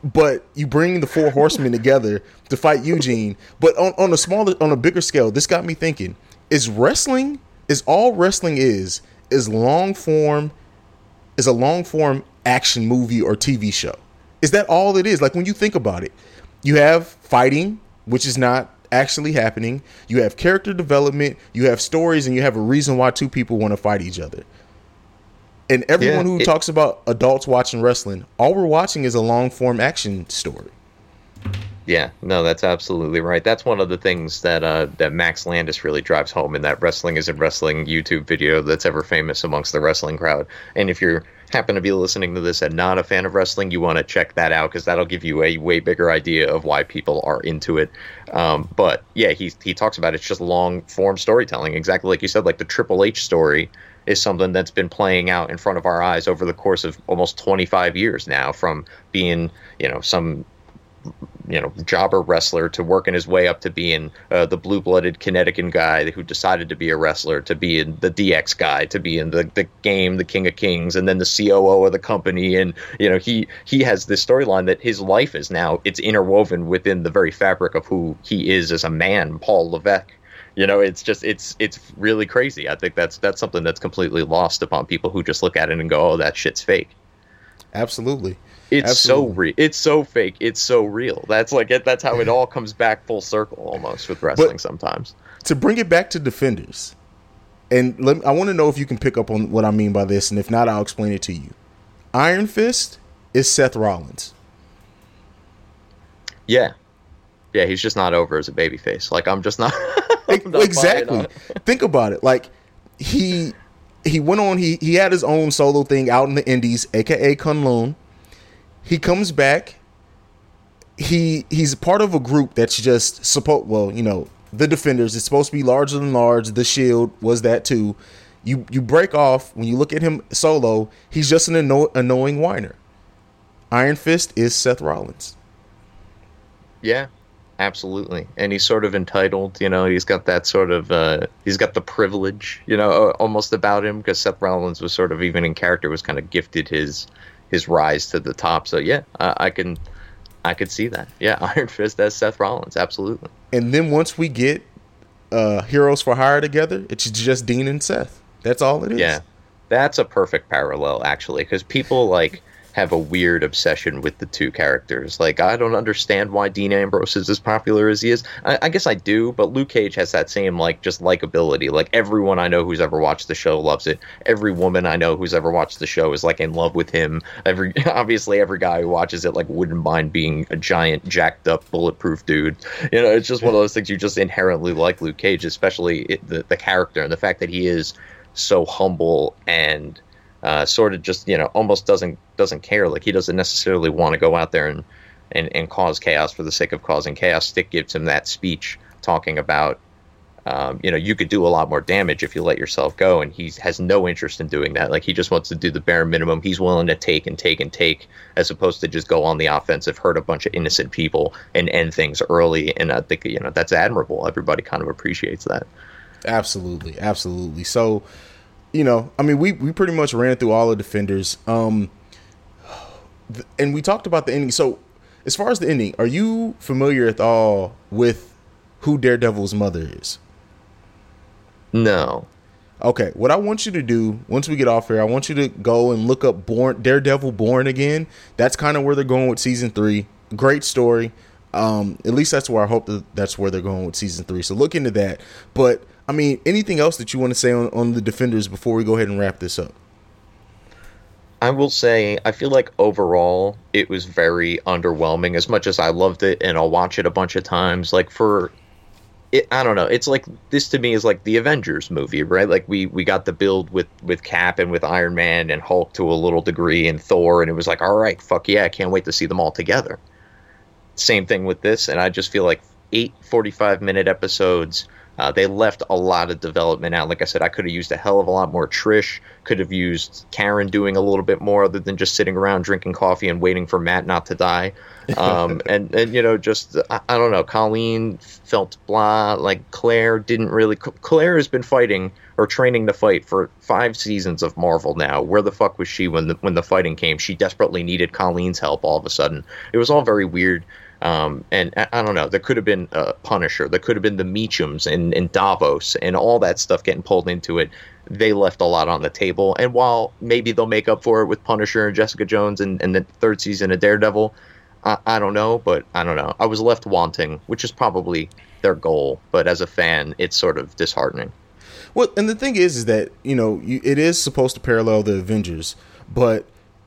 But you bring the four horsemen together to fight Eugene. But on, on a smaller on a bigger scale, this got me thinking, is wrestling is all wrestling is is long form is a long form action movie or TV show. Is that all it is? Like when you think about it, you have fighting, which is not actually happening. You have character development, you have stories, and you have a reason why two people want to fight each other. And everyone Yeah, who it- talks about adults watching wrestling, all we're watching is a long form action story. Yeah, no, that's absolutely right. That's one of the things that uh, that Max Landis really drives home in that wrestling isn't wrestling YouTube video that's ever famous amongst the wrestling crowd. And if you happen to be listening to this and not a fan of wrestling, you want to check that out because that'll give you a way bigger idea of why people are into it. Um, but yeah, he he talks about it's just long form storytelling, exactly like you said. Like the Triple H story is something that's been playing out in front of our eyes over the course of almost 25 years now, from being you know some you know jobber wrestler to working his way up to being uh, the blue blooded Connecticut guy who decided to be a wrestler to be in the DX guy to be in the the game the King of Kings and then the COO of the company. And you know he he has this storyline that his life is now it's interwoven within the very fabric of who he is as a man Paul Levesque. You know it's just it's it's really crazy. I think that's that's something that's completely lost upon people who just look at it and go oh that shit's fake. Absolutely. It's Absolutely. so real it's so fake it's so real that's like it that's how it all comes back full circle almost with wrestling sometimes to bring it back to defenders, and let me, I want to know if you can pick up on what I mean by this, and if not, I'll explain it to you. Iron Fist is Seth Rollins. yeah yeah he's just not over as a babyface like i'm just not, I'm not exactly. Think about it. Like he he went on. He he had his own solo thing out in the Indies, aka Kunlun. He comes back. He he's part of a group that's just support. Well, you know, the Defenders. It's supposed to be larger than large. The Shield was that too. You you break off when you look at him solo. He's just an anno- annoying whiner. Iron Fist is Seth Rollins. Yeah, absolutely. And he's sort of entitled, you know, he's got that sort of, uh, he's got the privilege, you know, almost about him because Seth Rollins was sort of, even in character, was kind of gifted his his rise to the top. So yeah, I, I can, I could see that. Yeah, Iron Fist as Seth Rollins, absolutely. And then once we get uh Heroes for Hire together, it's just Dean and Seth. That's all it is. Yeah, that's a perfect parallel actually, because people like have a weird obsession with the two characters. Like I don't understand why Dean Ambrose is as popular as he is. I, I guess I do, but Luke Cage has that same like just likability. Like everyone I know who's ever watched the show loves it. Every woman I know who's ever watched the show is like in love with him. Every obviously every guy who watches it like wouldn't mind being a giant jacked up bulletproof dude. You know, it's just one of those things you just inherently like Luke Cage, especially it, the the character and the fact that he is so humble and uh, sort of just you know almost doesn't doesn't care. Like he doesn't necessarily want to go out there and, and and cause chaos for the sake of causing chaos. Stick gives him that speech talking about um, you know you could do a lot more damage if you let yourself go and he has no interest in doing that. Like he just wants to do the bare minimum. He's willing to take and take and take as opposed to just go on the offensive hurt a bunch of innocent people and end things early. And i think you know that's admirable. Everybody kind of appreciates that. Absolutely, absolutely. So, you know, I mean, we we pretty much ran through all the defenders. Um, and we talked about the ending. So, as far as the ending, are you familiar at all with who Daredevil's mother is? no Okay, what I want you to do once we get off here, I want you to go and look up Born Daredevil Born Again. That's kind of where they're going with season three. Great story. Um, at least that's where I hope that that's where they're going with season three. So look into that. But I mean, anything else that you want to say on, on the defenders before we go ahead and wrap this up? I will say, I feel like overall it was very underwhelming. As much as I loved it and I'll watch it a bunch of times, like for it, I don't know. It's like this to me is like the Avengers movie, right? Like we we got the build with with Cap and with Iron Man and Hulk to a little degree and Thor, and it was like, all right, fuck yeah, I can't wait to see them all together. Same thing with this, and I just feel like eight 45 minute episodes. Uh, they left a lot of development out. Like I said, I could have used a hell of a lot more Trish. Could have used Karen doing a little bit more, other than just sitting around drinking coffee and waiting for Matt not to die. Um, and and you know, just I, I don't know. Colleen felt blah. Like Claire didn't really. Claire has been fighting or training to fight for five seasons of Marvel now. Where the fuck was she when the when the fighting came? She desperately needed Colleen's help. All of a sudden, it was all very weird. Um, and I, I don't know. There could have been uh, Punisher. There could have been the Meachums and, and Davos and all that stuff getting pulled into it. They left a lot on the table. And while maybe they'll make up for it with Punisher and Jessica Jones and, and the third season of Daredevil, I, I don't know. But I don't know. I was left wanting, which is probably their goal. But as a fan, it's sort of disheartening. Well, and the thing is, is that you know you, it is supposed to parallel the Avengers, but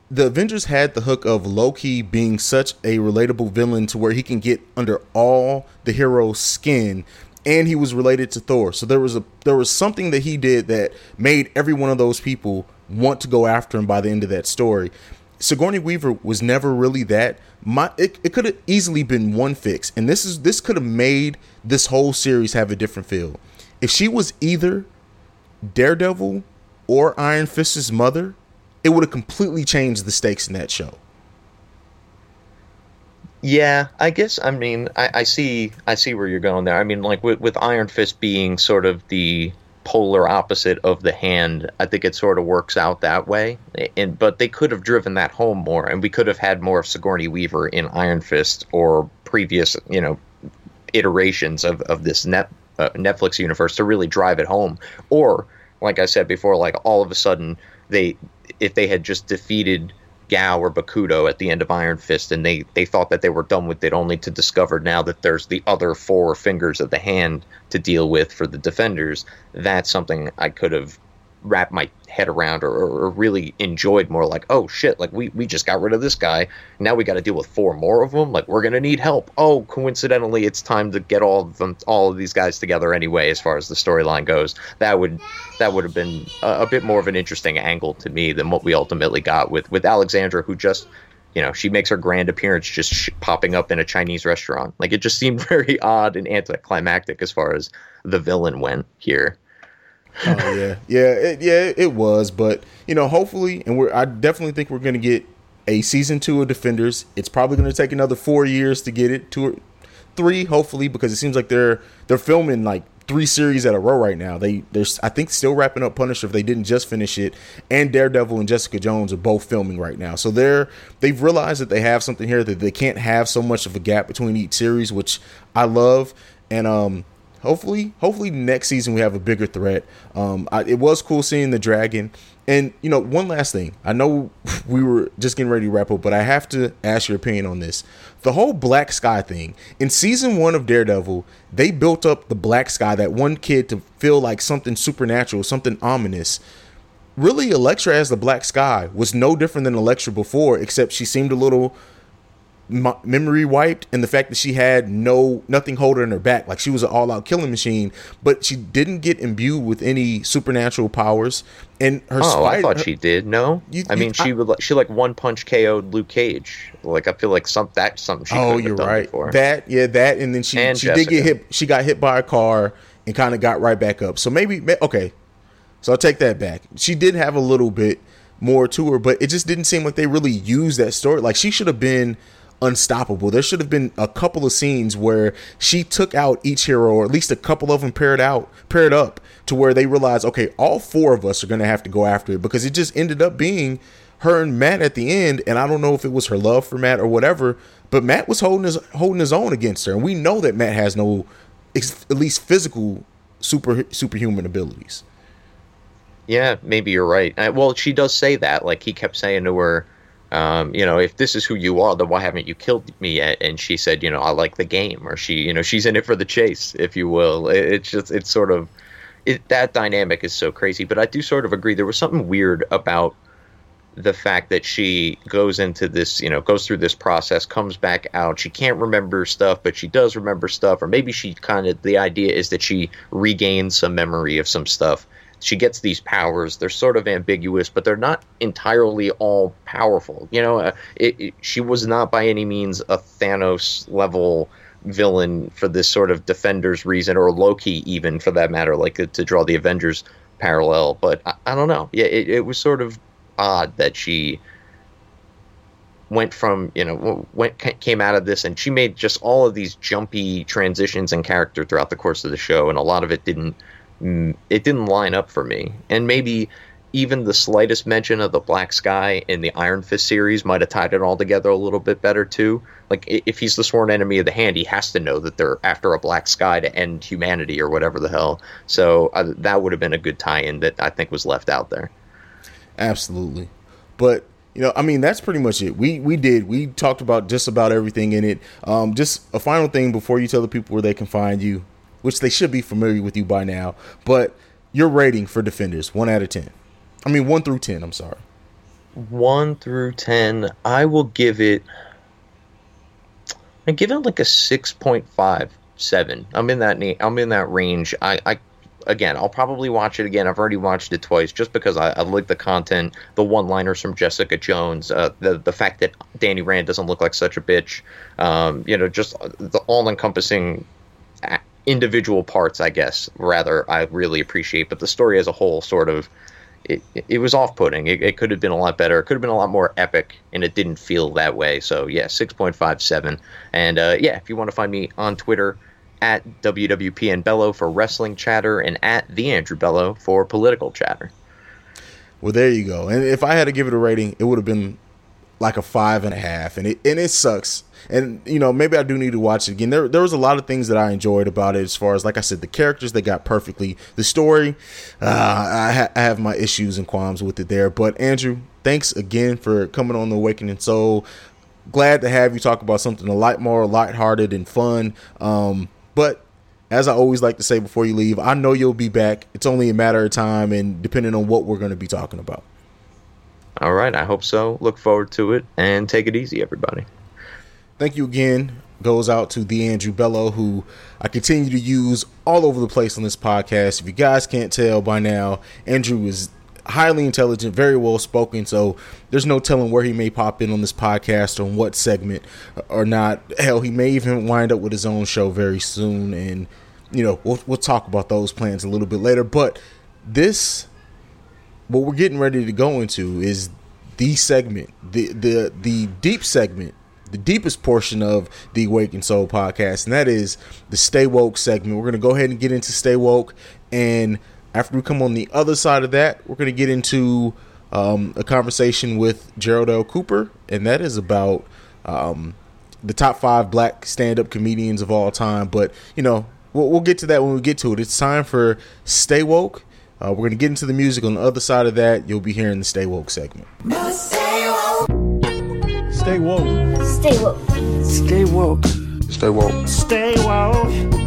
the Avengers had the hook of Loki being such a relatable villain to where he can get under all the hero's skin, and he was related to Thor. So there was a there was something that he did that made every one of those people want to go after him by the end of that story. Sigourney Weaver was never really that. My it, it could have easily been one fix, and this is this could have made this whole series have a different feel. If she was either Daredevil or Iron Fist's mother, it would have completely changed the stakes in that show. Yeah, I guess. I mean, I, I see. I see where you're going there. I mean, like with, with Iron Fist being sort of the polar opposite of the hand, I think it sort of works out that way. And but they could have driven that home more, and we could have had more of Sigourney Weaver in Iron Fist or previous, you know, iterations of of this net uh, Netflix universe to really drive it home. Or, like I said before, like all of a sudden they, if they had just defeated Gao or Bakuto at the end of Iron Fist, and they they thought that they were done with it, only to discover now that there's the other four fingers of the hand to deal with for the defenders. That's something I could have wrapped my head around or, or really enjoyed more like oh shit like we, we just got rid of this guy. Now we got to deal with four more of them. Like we're gonna need help. Oh coincidentally it's time to get all of them all of these guys together anyway as far as the storyline goes. That would that would have been a, a bit more of an interesting angle to me than what we ultimately got with with alexandra who just you know she makes her grand appearance just sh- popping up in a chinese restaurant. Like it just seemed very odd and anticlimactic as far as the villain went here oh yeah, yeah, it, yeah. It was, but you know, hopefully, and we're. I definitely think we're going to get a season two of Defenders. It's probably going to take another four years to get it, to three, hopefully, because it seems like they're they're filming like three series at a row right now. They they're I think still wrapping up Punisher if they didn't just finish it, and Daredevil and Jessica Jones are both filming right now. So they're they've realized that they have something here that they can't have so much of a gap between each series, which I love. And um hopefully, hopefully next season we have a bigger threat. Um, I, it was cool seeing the dragon. And you know, one last thing. I know we were just getting ready to wrap up, but I have to ask your opinion on this. The whole black sky thing. In season one of Daredevil, they built up the black sky, that one kid to feel like something supernatural, something ominous. Really, Elektra as the black sky was no different than Elektra before, except she seemed a little memory wiped and the fact that she had no nothing holding her back. Like she was an all-out killing machine but she didn't get imbued with any supernatural powers. And her oh spider, i thought she did. No? You- i mean you- she I- would like she like one punch ko'd luke cage. Like i feel like some that's something she oh you're right. before. that yeah that and then she And she did get hit she got hit by a car and kind of got right back up. So maybe okay. So i'll take that back. She did have a little bit more to her but it just didn't seem like they really used that story. Like she should have been unstoppable there should have been a couple of scenes where she took out each hero or at least a couple of them paired out paired up to where they realized okay all four of us are going to have to go after it because it just ended up being her and Matt at the end, and I don't know if it was her love for Matt or whatever, but Matt was holding his holding his own against her, and we know that Matt has no, at least physical super superhuman abilities. Yeah, maybe you're right. Uh, well, she does say that. Like he kept saying to her, um, you know, if this is who you are, then why haven't you killed me yet? And she said, you know, I like the game, or she, you know, she's in it for the chase, if you will. It, it's just, it's sort of, it, that dynamic is so crazy. But I do sort of agree. There was something weird about the fact that she goes into this, you know, goes through this process, comes back out. She can't remember stuff, but she does remember stuff. Or maybe she kind of, the idea is that she regains some memory of some stuff. She gets these powers. They're sort of ambiguous, but they're not entirely all powerful. You know, uh, it, it, she was not by any means a Thanos level villain for this sort of Defenders reason, or Loki even for that matter, like uh, to draw the Avengers parallel. But I, I don't know. Yeah, it, it was sort of odd that she went from you know went came out of this and she made just all of these jumpy transitions and character throughout the course of the show and a lot of it didn't it didn't line up for me and maybe even the slightest mention of the black sky in the iron fist series might have tied it all together a little bit better too like if he's the sworn enemy of the hand he has to know that they're after a black sky to end humanity or whatever the hell so uh, that would have been a good tie-in that i think was left out there Absolutely. But you know, I mean, that's pretty much it. We we did. We talked about just about everything in it. Um, just a final thing before you tell the people where they can find you, which they should be familiar with you by now. But your rating for Defenders, one out of ten. I mean, one through ten. I'm sorry. 1 through 10 i will give it i give it like a six point five seven. i'm in that i'm in that range i i again i'll probably watch it again i've already watched it twice just because i, I like the content the one liners from jessica jones uh, the the fact that danny rand doesn't look like such a bitch um, you know just the all encompassing a- individual parts i guess rather i really appreciate but the story as a whole sort of it, it was off-putting. It, it could have been a lot better. It could have been a lot more epic, and it didn't feel that way. So yeah, six point five seven. And uh, yeah, if you want to find me on Twitter at WWPN Bello for wrestling chatter and at the Andrew Bello for political chatter. Well, there you go. And if I had to give it a rating, it would have been like a five and a half, and it and it sucks. And you know, maybe I do need to watch it again. There there was a lot of things that I enjoyed about it, as far as like I said, the characters they got perfectly. The story, uh, I, ha- I have my issues and qualms with it there. But Andrew, thanks again for coming on the Awakening Soul. Glad to have you talk about something a lot more lighthearted and fun. Um, but as I always like to say before you leave, I know you'll be back. It's only a matter of time, and depending on what we're going to be talking about. All right, I hope so. Look forward to it, and take it easy, everybody. Thank you again. Goes out to the Andrew Bello, who I continue to use all over the place on this podcast. If you guys can't tell by now, Andrew is highly intelligent, very well spoken. So there's no telling where he may pop in on this podcast or what segment or not. Hell, he may even wind up with his own show very soon, and you know we'll we'll talk about those plans a little bit later. But this, what we're getting ready to go into is the segment, the the the deep segment. The deepest portion of the Awakened Soul podcast, and that is the Stay Woke segment. We're to go ahead and get into Stay Woke, and after we come on the other side of that, we're to get into um, a conversation with Gerald L. Cooper, and that is about um, the top five black stand up comedians of all time. But, you know, we'll, we'll, get to that when we get to it. It's time for Stay Woke. Uh, we're going to get into the music on the other side of that. You'll be hearing the Stay Woke segment. Stay woke. Stay woke. Stay woke. Stay woke. Stay woke. Stay woke.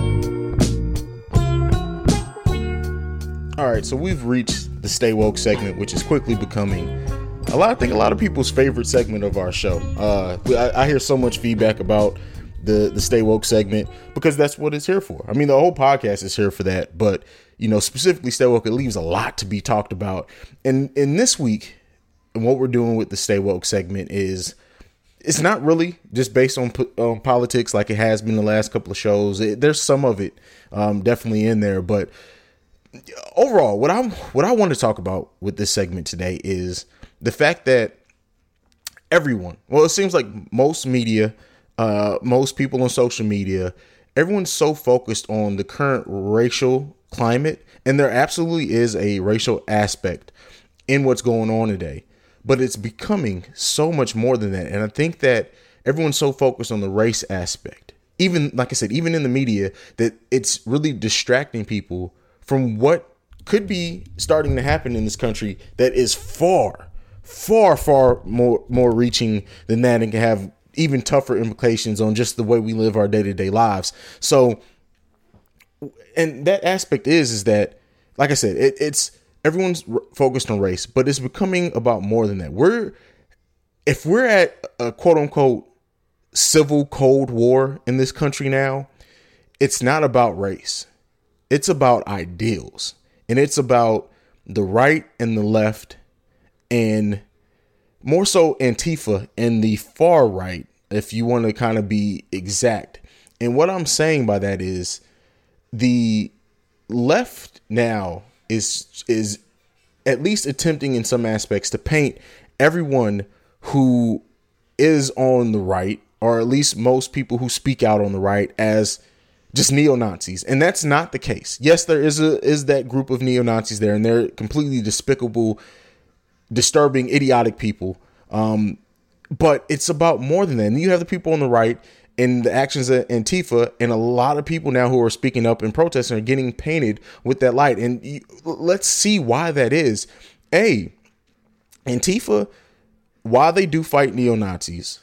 All right, so we've reached the Stay Woke segment, which is quickly becoming a lot. I think a lot of people's favorite segment of our show. Uh, I, I hear so much feedback about the the Stay Woke segment because that's what it's here for. I mean, the whole podcast is here for that, but you know, specifically Stay Woke, it leaves a lot to be talked about. And in this week, and what we're doing with the Stay Woke segment is it's not really just based on, on politics like it has been the last couple of shows. It, there's some of it um, definitely in there, but overall, what I what I want to talk about with this segment today is the fact that everyone, well, it seems like most media, uh, most people on social media, everyone's so focused on the current racial climate, and there absolutely is a racial aspect in what's going on today but it's becoming so much more than that. And I think that everyone's so focused on the race aspect, even like I said, even in the media, that it's really distracting people from what could be starting to happen in this country that is far, far, far more more reaching than that and can have even tougher implications on just the way we live our day-to-day lives. So and that aspect is is that like I said, it, it's everyone's focused on race, but it's becoming about more than that. We're if we're at a quote unquote civil cold war in this country now, it's not about race. It's about ideals. And it's about the right and the left and more so Antifa and the far right, if you want to kind of be exact. And what I'm saying by that is the left now is is at least attempting in some aspects to paint everyone who is on the right or at least most people who speak out on the right as just neo-nazis and that's not the case yes there is a is that group of neo-nazis there and they're completely despicable disturbing idiotic people um but it's about more than that and you have the people on the right and the actions of Antifa and a lot of people now who are speaking up and protesting are getting painted with that light. And you, let's see why that is. A, Antifa, while they do fight neo Nazis,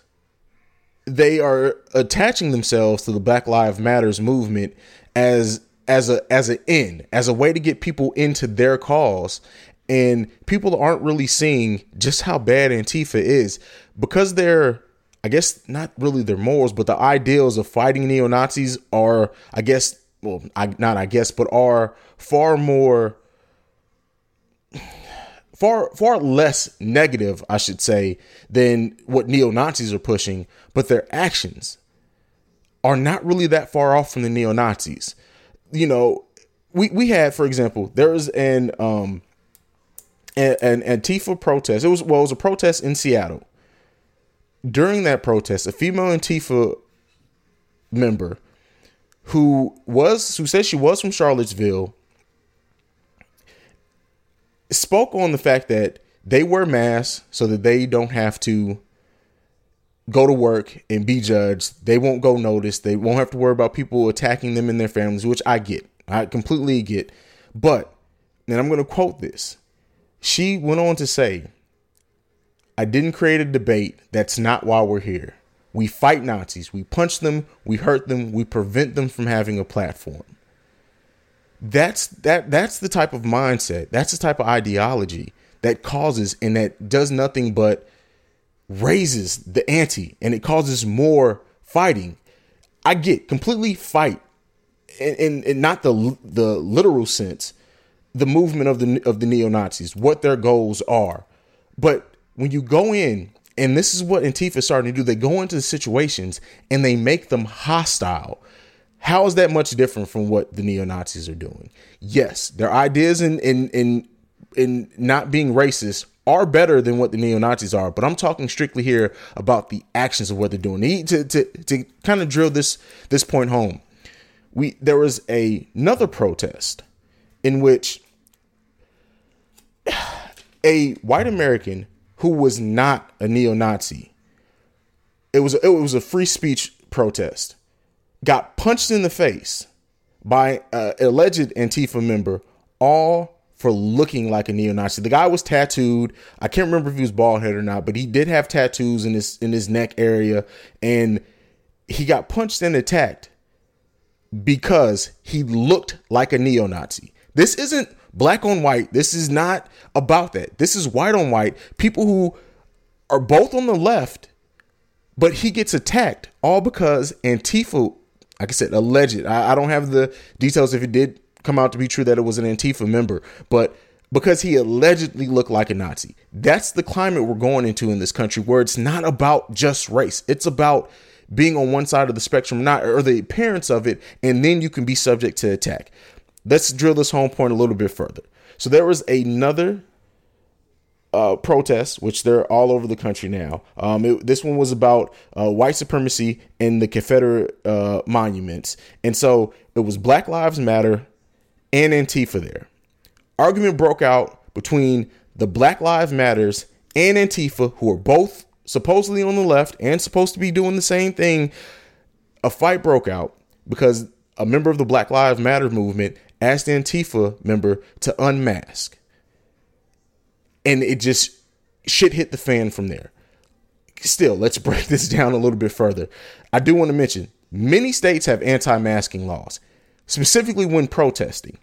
they are attaching themselves to the Black Lives Matters movement as as a as an end, as a way to get people into their cause. And people aren't really seeing just how bad Antifa is because they're I guess not really their morals, but the ideals of fighting neo Nazis are, I guess, well, I, not I guess, but are far more, far far less negative, I should say, than what neo Nazis are pushing. But their actions are not really that far off from the neo Nazis. You know, we we had, for example, there was an um an, an Antifa protest. It was well, it was a protest in Seattle. During that protest, a female Antifa member who was who said she was from Charlottesville spoke on the fact that they wear masks so that they don't have to go to work and be judged. They won't go noticed. They won't have to worry about people attacking them and their families, which I get. I completely get. But, and I'm going to quote this. She went on to say, I didn't create a debate. That's not why we're here. We fight Nazis. We punch them. We hurt them. We prevent them from having a platform. That's that that's the type of mindset. That's the type of ideology that causes and that does nothing but raises the ante and it causes more fighting. I get completely fight in, in, not the the literal sense, the movement of the of the neo Nazis, what their goals are. But when you go in, and this is what Antifa is starting to do, they go into the situations and they make them hostile. How is that much different from what the neo Nazis are doing? Yes, their ideas in in in in not being racist are better than what the neo Nazis are, but I'm talking strictly here about the actions of what they're doing. To to to kind of drill this this point home, we there was a, another protest in which a white American who was not a neo-Nazi, it was it was a free speech protest, got punched in the face by an alleged Antifa member, all for looking like a neo-Nazi. The guy was tattooed. I can't remember if he was bald head or not, but he did have tattoos in his in his neck area, and he got punched and attacked because he looked like a neo-Nazi. This isn't black on white. This is not about that. This is white on white. People who are both on the left, but he gets attacked all because Antifa, like I said, alleged. I, I don't have the details if it did come out to be true that it was an Antifa member, but because he allegedly looked like a Nazi. That's the climate we're going into in this country where it's not about just race. It's about being on one side of the spectrum, not or the appearance of it, and then you can be subject to attack. Let's drill this home point a little bit further. So there was another uh, protest, which they're all over the country now. Um, it, this one was about uh, white supremacy in the Confederate uh, monuments, and so it was Black Lives Matter and Antifa there. Argument broke out between the Black Lives Matters and Antifa, who are both supposedly on the left and supposed to be doing the same thing. A fight broke out because a member of the Black Lives Matter movement asked the Antifa member to unmask. And it just shit hit the fan from there. Still, let's break this down a little bit further. I do want to mention many states have anti masking laws, specifically when protesting.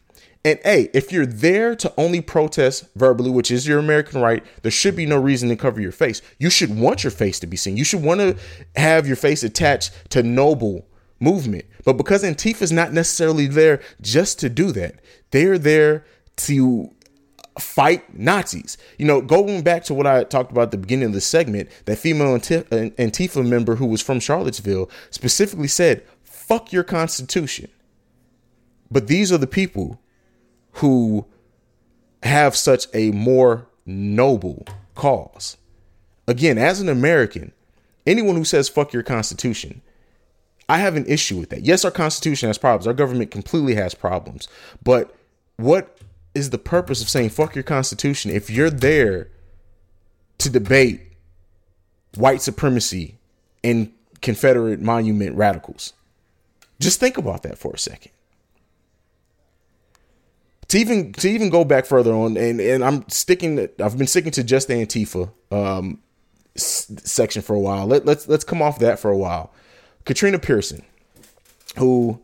And hey, if you're there to only protest verbally, which is your American right, there should be no reason to cover your face. You should want your face to be seen. You should want to have your face attached to noble movement. But because Antifa is not necessarily there just to do that, they're there to fight Nazis. You know, going back to what I talked about at the beginning of the segment, that female Antifa member who was from Charlottesville specifically said, fuck your constitution. But these are the people who have such a more noble cause. Again, as an American, anyone who says fuck your constitution I have an issue with that. Yes, our Constitution has problems. Our government completely has problems. But what is the purpose of saying fuck your Constitution if you're there to debate white supremacy and Confederate monument radicals? Just think about that for a second. To even to even go back further on, and and I'm sticking. I've been sticking to just the Antifa um, s- section for a while. Let, let's let's come off that for a while Katrina Pearson, who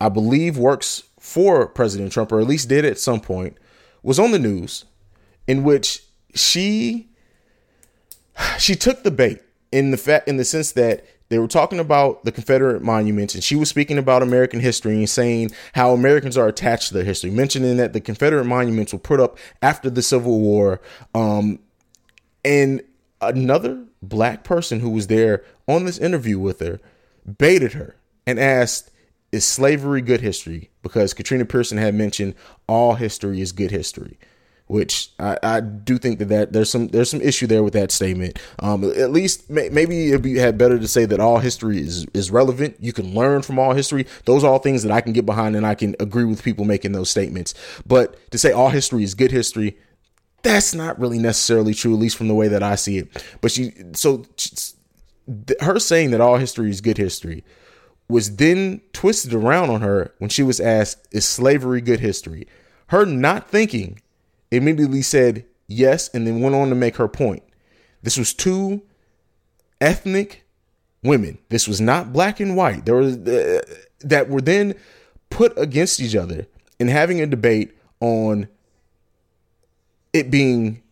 I believe works for President Trump, or at least did at some point, was on the news in which she she took the bait in the fact in the sense that they were talking about the Confederate monuments, and she was speaking about American history and saying how Americans are attached to their history, mentioning that the Confederate monuments were put up after the Civil War. Um, and another black person who was there on this interview with her baited her and asked, Is slavery good history? Because Katrina Pearson had mentioned all history is good history. which I, I do think that, that there's some there's some issue there with that statement. Um, at least may, maybe it'd be had better to say that all history is is relevant. You can learn from all history. Those are all things that I can get behind, and I can agree with people making those statements. But to say all history is good history, that's not really necessarily true, at least from the way that I see it. But she, so her saying that all history is good history was then twisted around on her when she was asked, "Is slavery good history?" Her not thinking immediately said yes and then went on to make her point. This was two ethnic women. This was not black and white. There was uh, that were then put against each other and having a debate on it being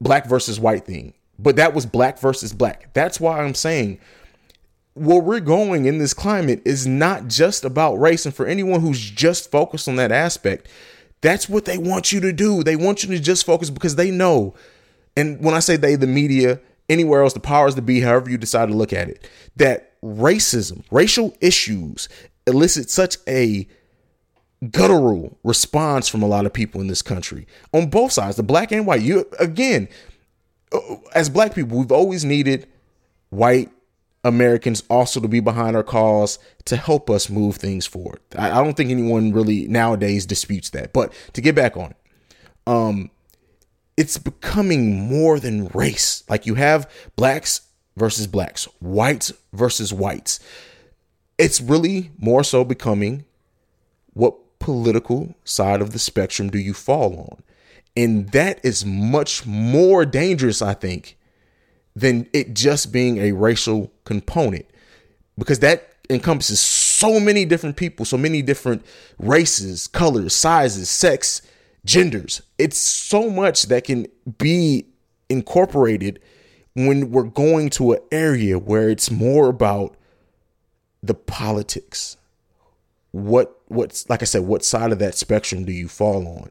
black versus white thing. But that was black versus black. That's why I'm saying where we're going in this climate is not just about race. And for anyone who's just focused on that aspect, that's what they want you to do. They want you to just focus because they know. And when I say they, the media, anywhere else, the powers to be, however you decide to look at it, that racism, racial issues elicit such a guttural response from a lot of people in this country on both sides, the black and white. You again, as black people, we've always needed white Americans also to be behind our cause to help us move things forward. I, I, don't think anyone really nowadays disputes that. But to get back on it, um, it's becoming more than race. Like you have blacks versus blacks, whites versus whites. It's really more so becoming what political side of the spectrum do you fall on? And that is much more dangerous, I think, than it just being a racial component because that encompasses so many different people, so many different races, colors, sizes, sex, genders. It's so much that can be incorporated when we're going to an area where it's more about the politics. What what's like I said, what side of that spectrum do you fall on?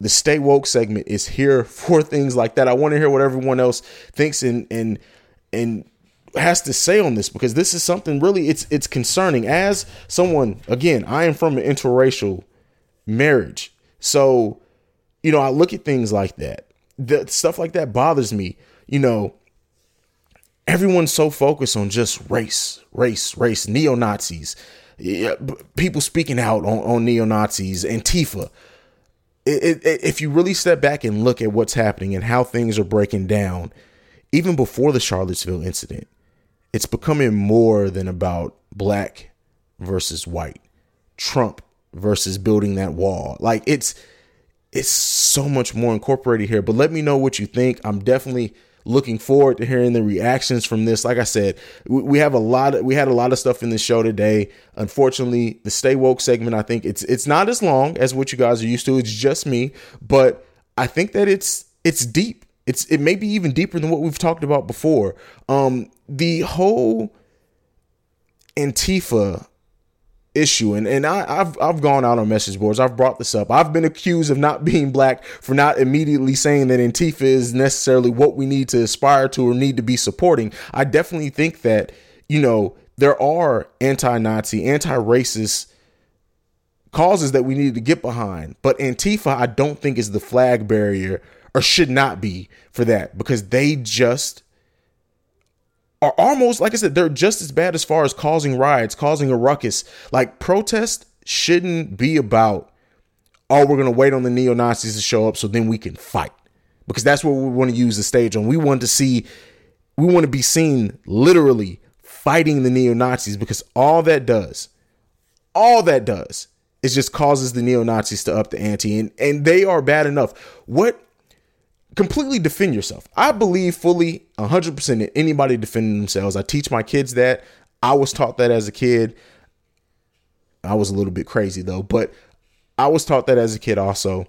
The Stay Woke segment is here for things like that. I want to hear what everyone else thinks and and and has to say on this because this is something really it's it's concerning. As someone again, I am from an interracial marriage, so you know I look at things like that. The stuff like that bothers me. You know, everyone's so focused on just race, race, race, neo Nazis, people speaking out on, on neo Nazis, Antifa it, it, if you really step back and look at what's happening and how things are breaking down, even before the Charlottesville incident, it's becoming more than about black versus white, Trump versus building that wall. Like it's it's so much more incorporated here. But let me know what you think. I'm definitely looking forward to hearing the reactions from this. Like I said, we, have a lot of we had a lot of stuff in the show today. Unfortunately, the stay woke segment, I think it's it's not as long as what you guys are used to. It's just me, but I think that it's it's deep. It's it may be even deeper than what we've talked about before. Um, the whole Antifa issue. And and I, have I've gone out on message boards. I've brought this up. I've been accused of not being black for not immediately saying that Antifa is necessarily what we need to aspire to or need to be supporting. I definitely think that you know there are anti-Nazi anti-racist causes that we need to get behind. But Antifa I don't think is the flag barrier or should not be for that because they just are almost like I said, they're just as bad as far as causing riots, causing a ruckus. Like protest shouldn't be about, oh, we're gonna wait on the neo Nazis to show up so then we can fight. Because that's what we want to use the stage on. We want to see, we want to be seen literally fighting the neo Nazis because all that does, all that does is just causes the neo Nazis to up the ante. And and they are bad enough. What completely defend yourself. I believe fully 100% in anybody defending themselves. I teach my kids that. I was taught that as a kid. I was a little bit crazy though, but I was taught that as a kid also.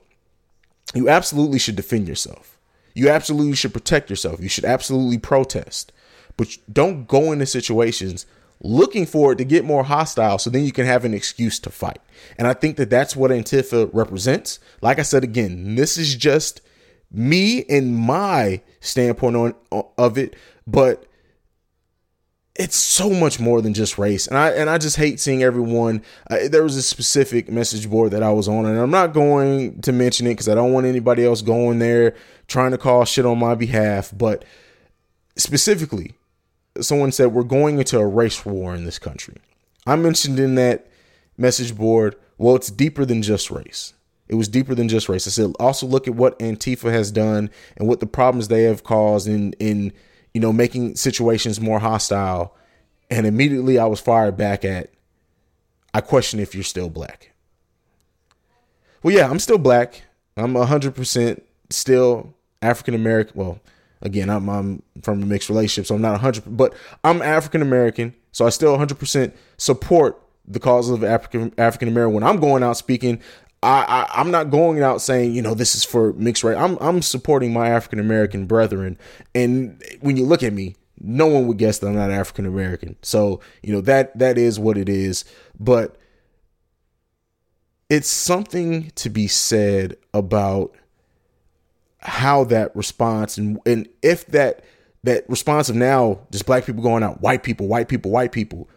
You absolutely should defend yourself. You absolutely should protect yourself. You should absolutely protest. But don't go into situations looking for it to get more hostile so then you can have an excuse to fight. And I think that that's what Antifa represents. Like I said again, this is just me and my standpoint on of it, but it's so much more than just race. And i and i just hate seeing everyone uh, there was a specific message board that i was on and i'm not going to mention it because i don't want anybody else going there trying to call shit on my behalf but specifically someone said we're going into a race war in this country. I mentioned in that message board well it's deeper than just race it was deeper than just race i said also look at what antifa has done and what the problems they have caused in in you know, making situations more hostile. And immediately I was fired back at, I question if you're still black. Well, yeah, I'm still black. I'm 100% still African American. Well, again, I'm, I'm from a mixed relationship, so I'm not 100, but I'm African American. So I still 100% support the cause of African African American. When I'm going out speaking, I, I am not going out saying you know this is for mixed race. I'm I'm supporting my African American brethren, and when you look at me, no one would guess that I'm not African American. So you know that that is what it is. But it's something to be said about how that response and and if that that response of now just black people going out, white people, white people, white people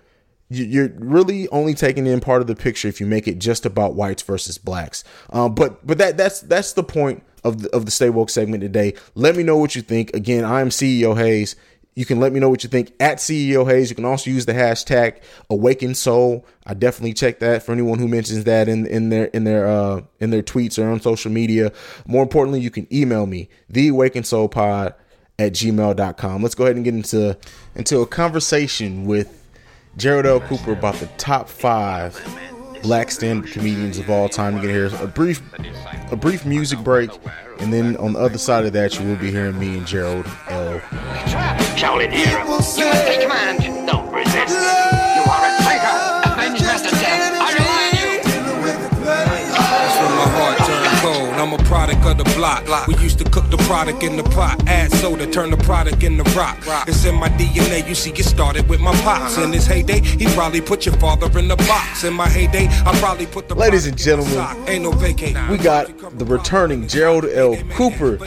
you're really only taking in part of the picture if you make it just about whites versus blacks. Um, but but that that's that's the point of the, of the Stay Woke segment today. Let me know what you think. Again, I am CEO Haize. You can let me know what you think at CEO Haize. You can also use the hashtag Awakened Soul. I definitely check that for anyone who mentions that in in their in their uh in their tweets or on social media. More importantly, you can email me the Awakened Soul Pod at gmail.com. Let's go ahead and get into into a conversation with Gerald L. Cooper about the top five black stand comedians of all time. You can hear a brief a brief music break, and then on the other side of that, you will be hearing me and Gerald L. Shaolin hero. You must take command. A product of the block. We used to cook the product in the pot, add soda, turn the product into rock. It's in my DNA. You see, it started with my pops. In his heyday, he probably put your father in the box. In my heyday, I probably put the Ladies and product in the gentlemen, ain't no vacate. We got the returning Gerald L. Cooper.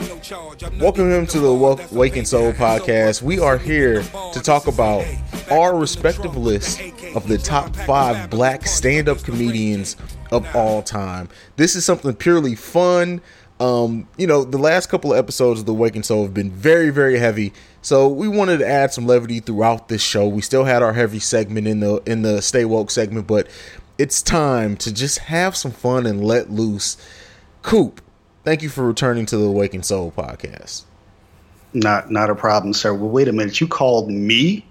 Welcome him to the Waking Soul podcast. We are here to talk about our respective list of the top five black stand up comedians of all time. This is something purely fun. Um, you know, the last couple of episodes of the Waking Soul have been very, very heavy. So we wanted to add some levity throughout this show. We still had our heavy segment in the in the Stay Woke segment, but it's time to just have some fun and let loose. Coop, thank you for returning to the Awakened Soul podcast. Not not a problem, sir. Well, wait a minute. You called me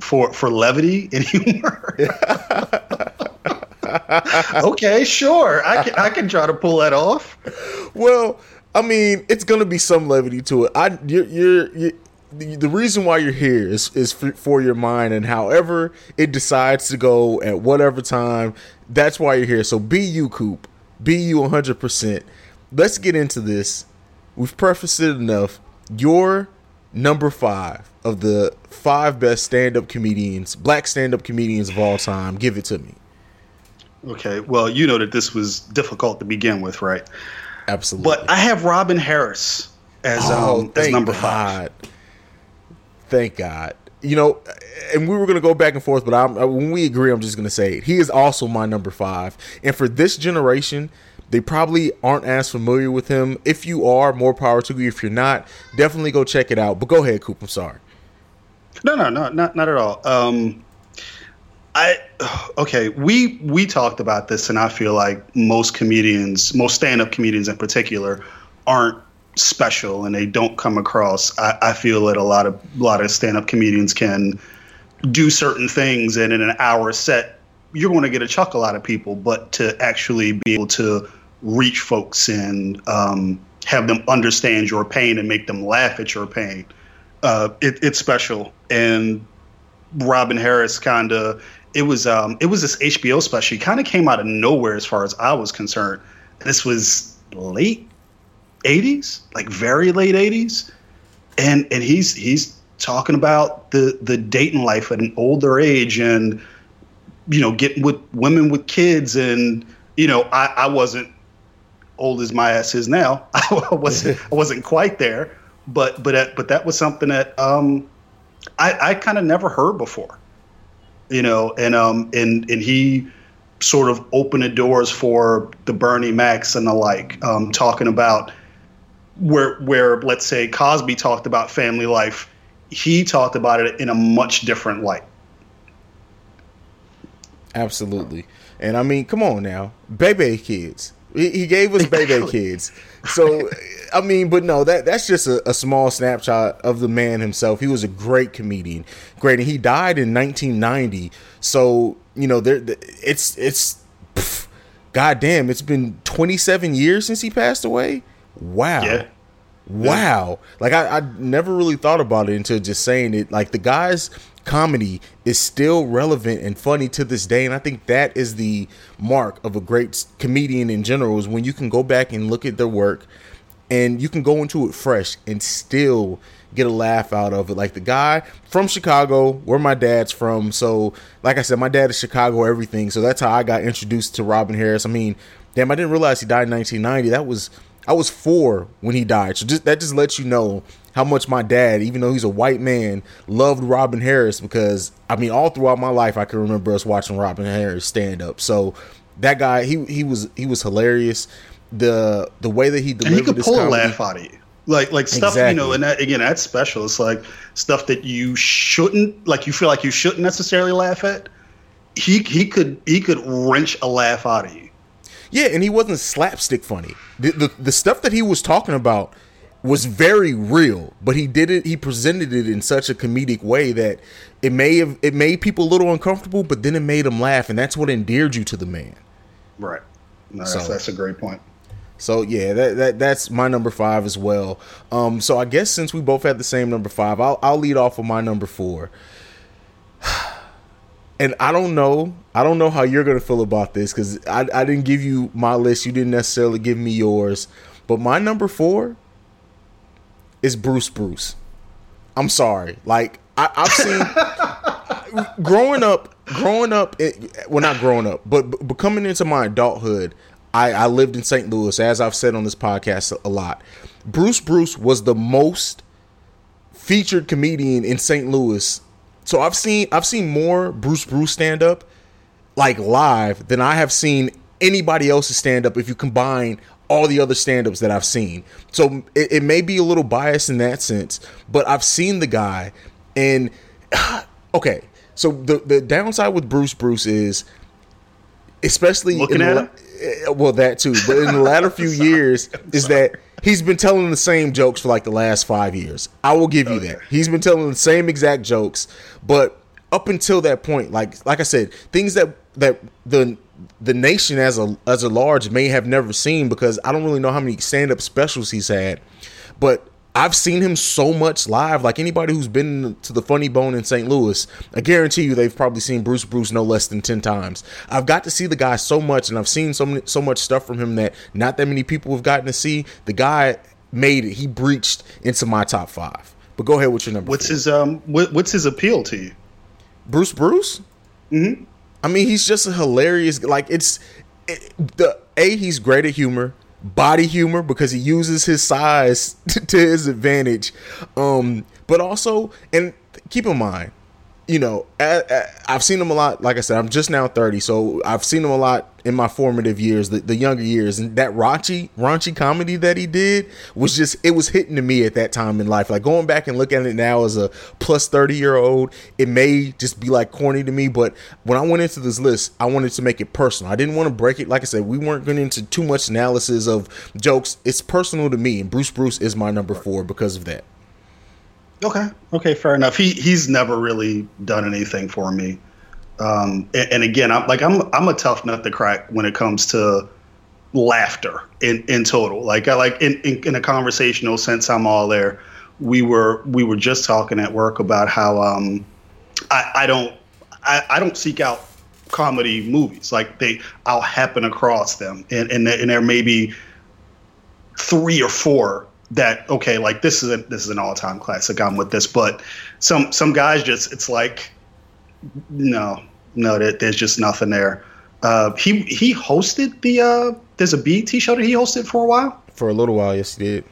for for levity and humor. okay, sure. I can I can try to pull that off. Well, I mean, it's gonna be some levity to it. I you're, you're, you the, reason why you're here is is for, for your mind, and however it decides to go at whatever time, that's why you're here. So be you, Coop. Be you 100. percent Let's get into this. We've prefaced it enough. Your number five of the five best stand-up comedians, black stand-up comedians of all time. Give it to me. Okay. Well, you know that this was difficult to begin with, right? Absolutely. But I have Robin Harris as Oh, um, as number five. God. Thank God. You know, and we were gonna go back and forth, but I'm, uh, when we agree, I'm just gonna say it. He is also my number five, and for this generation, they probably aren't as familiar with him. If you are, more power to you. If you're not, definitely go check it out. But go ahead, Coop. I'm sorry. No, no, no, not not at all. Um, I okay. We we talked about this, and I feel like most comedians, most stand-up comedians in particular, aren't special, and they don't come across. I, I feel that a lot of a lot of stand-up comedians can do certain things, and in an hour set, you're going to get a chuckle out of people. But to actually be able to reach folks and um, have them understand your pain and make them laugh at your pain, uh, it, it's special. And Robin Harris kind of it was um, it was this HBO special. He kind of came out of nowhere as far as I was concerned. This was late '80s, like very late '80s, and and he's he's talking about the the dating life at an older age and you know getting with women with kids and you know I, I wasn't old as my ass is now. I wasn't I wasn't quite there, but but that, but that was something that um, I, I kind of never heard before. You know, and um and and he sort of opened the doors for the Bernie Macs and the like, um, talking about where where let's say Cosby talked about family life, he talked about it in a much different light. Absolutely. And I mean, come on now, Bebe kids. He, he gave us Bebe kids. So, I mean, but no, that that's just a, a, small snapshot of the man himself. He was a great comedian, great, and he died in 1990. So, you know, there, it's it's, pff, goddamn, it's been 27 years since he passed away. Wow. Yeah. Wow. Like I, I never really thought about it until just saying it. Like the guy's comedy is still relevant and funny to this day. And I think that is the mark of a great comedian in general is when you can go back and look at their work and you can go into it fresh and still get a laugh out of it. Like the guy from Chicago, where my dad's from. So, like I said, my dad is Chicago everything. So that's how I got introduced to Robin Harris. I mean, damn, I didn't realize he died in 1990. That was I was four when he died. So just that just lets you know how much my dad, even though he's a white man, loved Robin Harris because I mean all throughout my life I can remember us watching Robin Harris stand up. So that guy he he was he was hilarious. The the way that he delivered and he could pull comedy, a laugh out of you. Like like stuff exactly. you know, and that, again that's special. It's like stuff that you shouldn't like. You feel like you shouldn't necessarily laugh at. He he could he could wrench a laugh out of you. Yeah, and he wasn't slapstick funny. The, the, the stuff that he was talking about was very real, but he did it. He presented it in such a comedic way that it may have it made people a little uncomfortable, but then it made them laugh, and that's what endeared you to the man. Right. No, that's, so, that's a great point. So yeah, that, that that's my number five as well. Um, so I guess since we both had the same number five, I'll I'll lead off with my number four. and I don't know, I don't know how you're gonna feel about this because I, I didn't give you my list, you didn't necessarily give me yours, but my number four is Bruce Bruce. I'm sorry, like I, have seen growing up, growing up, it, well not growing up, but, but coming into my adulthood, I, I lived in St. Louis, as I've said on this podcast a lot. Bruce Bruce was the most featured comedian in St. Louis so I've seen I've seen more Bruce Bruce stand up like live than I have seen anybody else's stand up if you combine all the other stand-ups that I've seen. So it, it, may be a little biased in that sense, but I've seen the guy and okay. So the the downside with Bruce Bruce is especially looking at him? Eh, well that too, but in the latter few years is that he's been telling the same jokes for like the last five years. I will give you that. He's been telling the same exact jokes, but up until that point, like like I said, things that that the the nation as a as a large may have never seen because I don't really know how many stand up specials he's had, but I've seen him so much live. Like anybody who's been to the Funny Bone in St. Louis, I guarantee you they've probably seen Bruce Bruce no less than ten times. I've got to see the guy so much, and I've seen so many, so much stuff from him that not that many people have gotten to see. The guy made it. He breached into my top five. But go ahead with your number. What's four. his um? What, what's his appeal to you? Bruce Bruce. Hmm. I mean, he's just a hilarious. Like it's it, the a. He's great at humor body humor because he uses his size to his advantage. Um, but also, and keep in mind, you know, I, have seen him a lot. Like I said, I'm just now 30, so I've seen him a lot in my formative years, the, the younger years, and that raunchy, raunchy comedy that he did was just it was hitting to me at that time in life. Like going back and looking at it now as a plus 30 year old, it may just be like corny to me. But when I went into this list, I wanted to make it personal. I didn't want to break it. Like I said, we weren't going into too much analysis of jokes. It's personal to me, and Bruce Bruce is my number four because of that. Okay. Okay. Fair enough. He he's never really done anything for me. Um, and, and, again, I'm like I'm I'm a tough nut to crack when it comes to laughter in in total. Like I like in, in, in a conversational sense, I'm all there. We were we were just talking at work about how um, I, I don't I, I don't seek out comedy movies. Like they I'll happen across them, and and, and there may be three or four that okay, like this is a, this is an all time classic. I'm with this, but some some guys just it's like no, no, there, there's just nothing there. Uh, he he hosted the uh, there's a BET show that he hosted for a while. For a little while, yes, he did.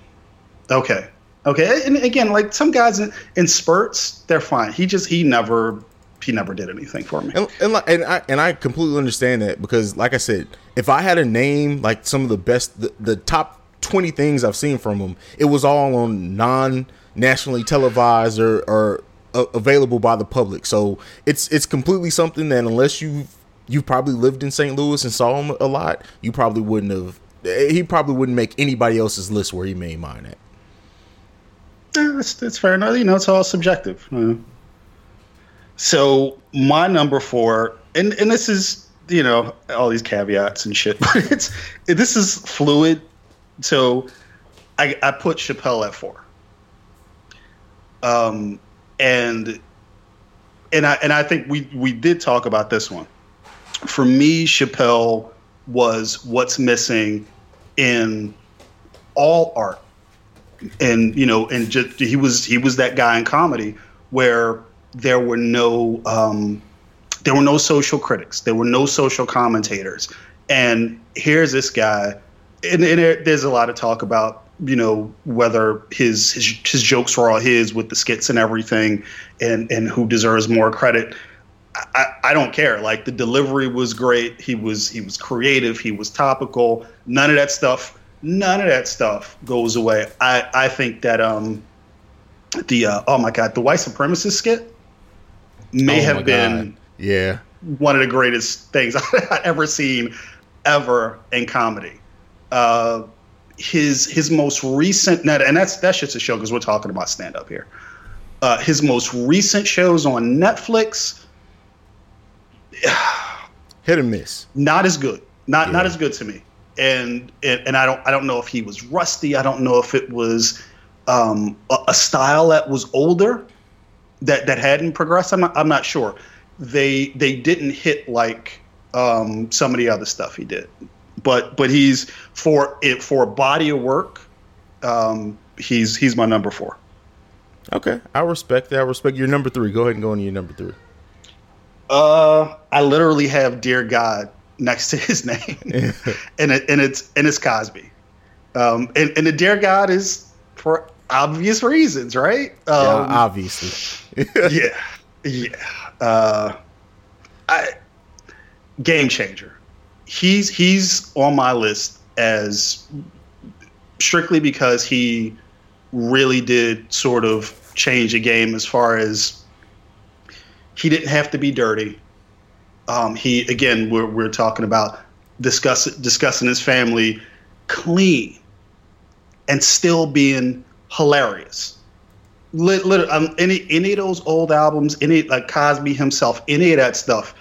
Okay, Okay, and again, like some guys in, in spurts, they're fine. He just he never he never did anything for me. And and, like, and I and I completely understand that because, like I said, if I had a name like some of the best, the, the top twenty things I've seen from him, it was all on non nationally televised or, or uh, available by the public. So it's it's completely something that unless you you probably lived in St. Louis and saw him a lot, you probably wouldn't have. He probably wouldn't make anybody else's list where he made mine at. Yeah, that's, that's fair enough. You know, it's all subjective. So my number four, and and this is you know all these caveats and shit, but it's this is fluid. So I I put Chappelle at four. Um, and and I and I think we we did talk about this one. For me, Chappelle was what's missing in all art and you know, and just he was he was that guy in comedy where there were no um, there were no social critics, there were no social commentators, and here's this guy, and, and there's a lot of talk about you know whether his, his his jokes were all his with the skits and everything, and and who deserves more credit. I, I don't care. Like the delivery was great. He was he was creative. He was topical. None of that stuff none of that stuff goes away. I, I think that um the uh, oh my god the white supremacist skit may Oh have been God. yeah. one of the greatest things I've ever seen ever in comedy. Uh, his his most recent net and that's that's just a show because we're talking about stand up here. Uh, his most recent shows on Netflix Hit or miss. not as good. Not not as good to me. And, and and I don't I don't know if he was rusty. I don't know if it was um, a, a style that was older that that hadn't progressed. I'm not, I'm not sure. They they didn't hit like um, some of the other stuff he did. But but he's for it for a body of work. Um, he's he's my number four. Okay, I respect that. I respect your number three. Go ahead and go on your number three. Uh, I literally have "Dear God" next to his name, and it, and it's and it's Cosby. Um, and and the "Dear God" is for obvious reasons, right? Yeah, Um, obviously. yeah, yeah. Uh, I game changer. He's he's on my list as strictly because he really did sort of change the game as far as he didn't have to be dirty. Um, he again, we're we're talking about discuss discussing his family clean and still being hilarious. Lit, lit, um, any any of those old albums, any like Cosby himself, any of that stuff.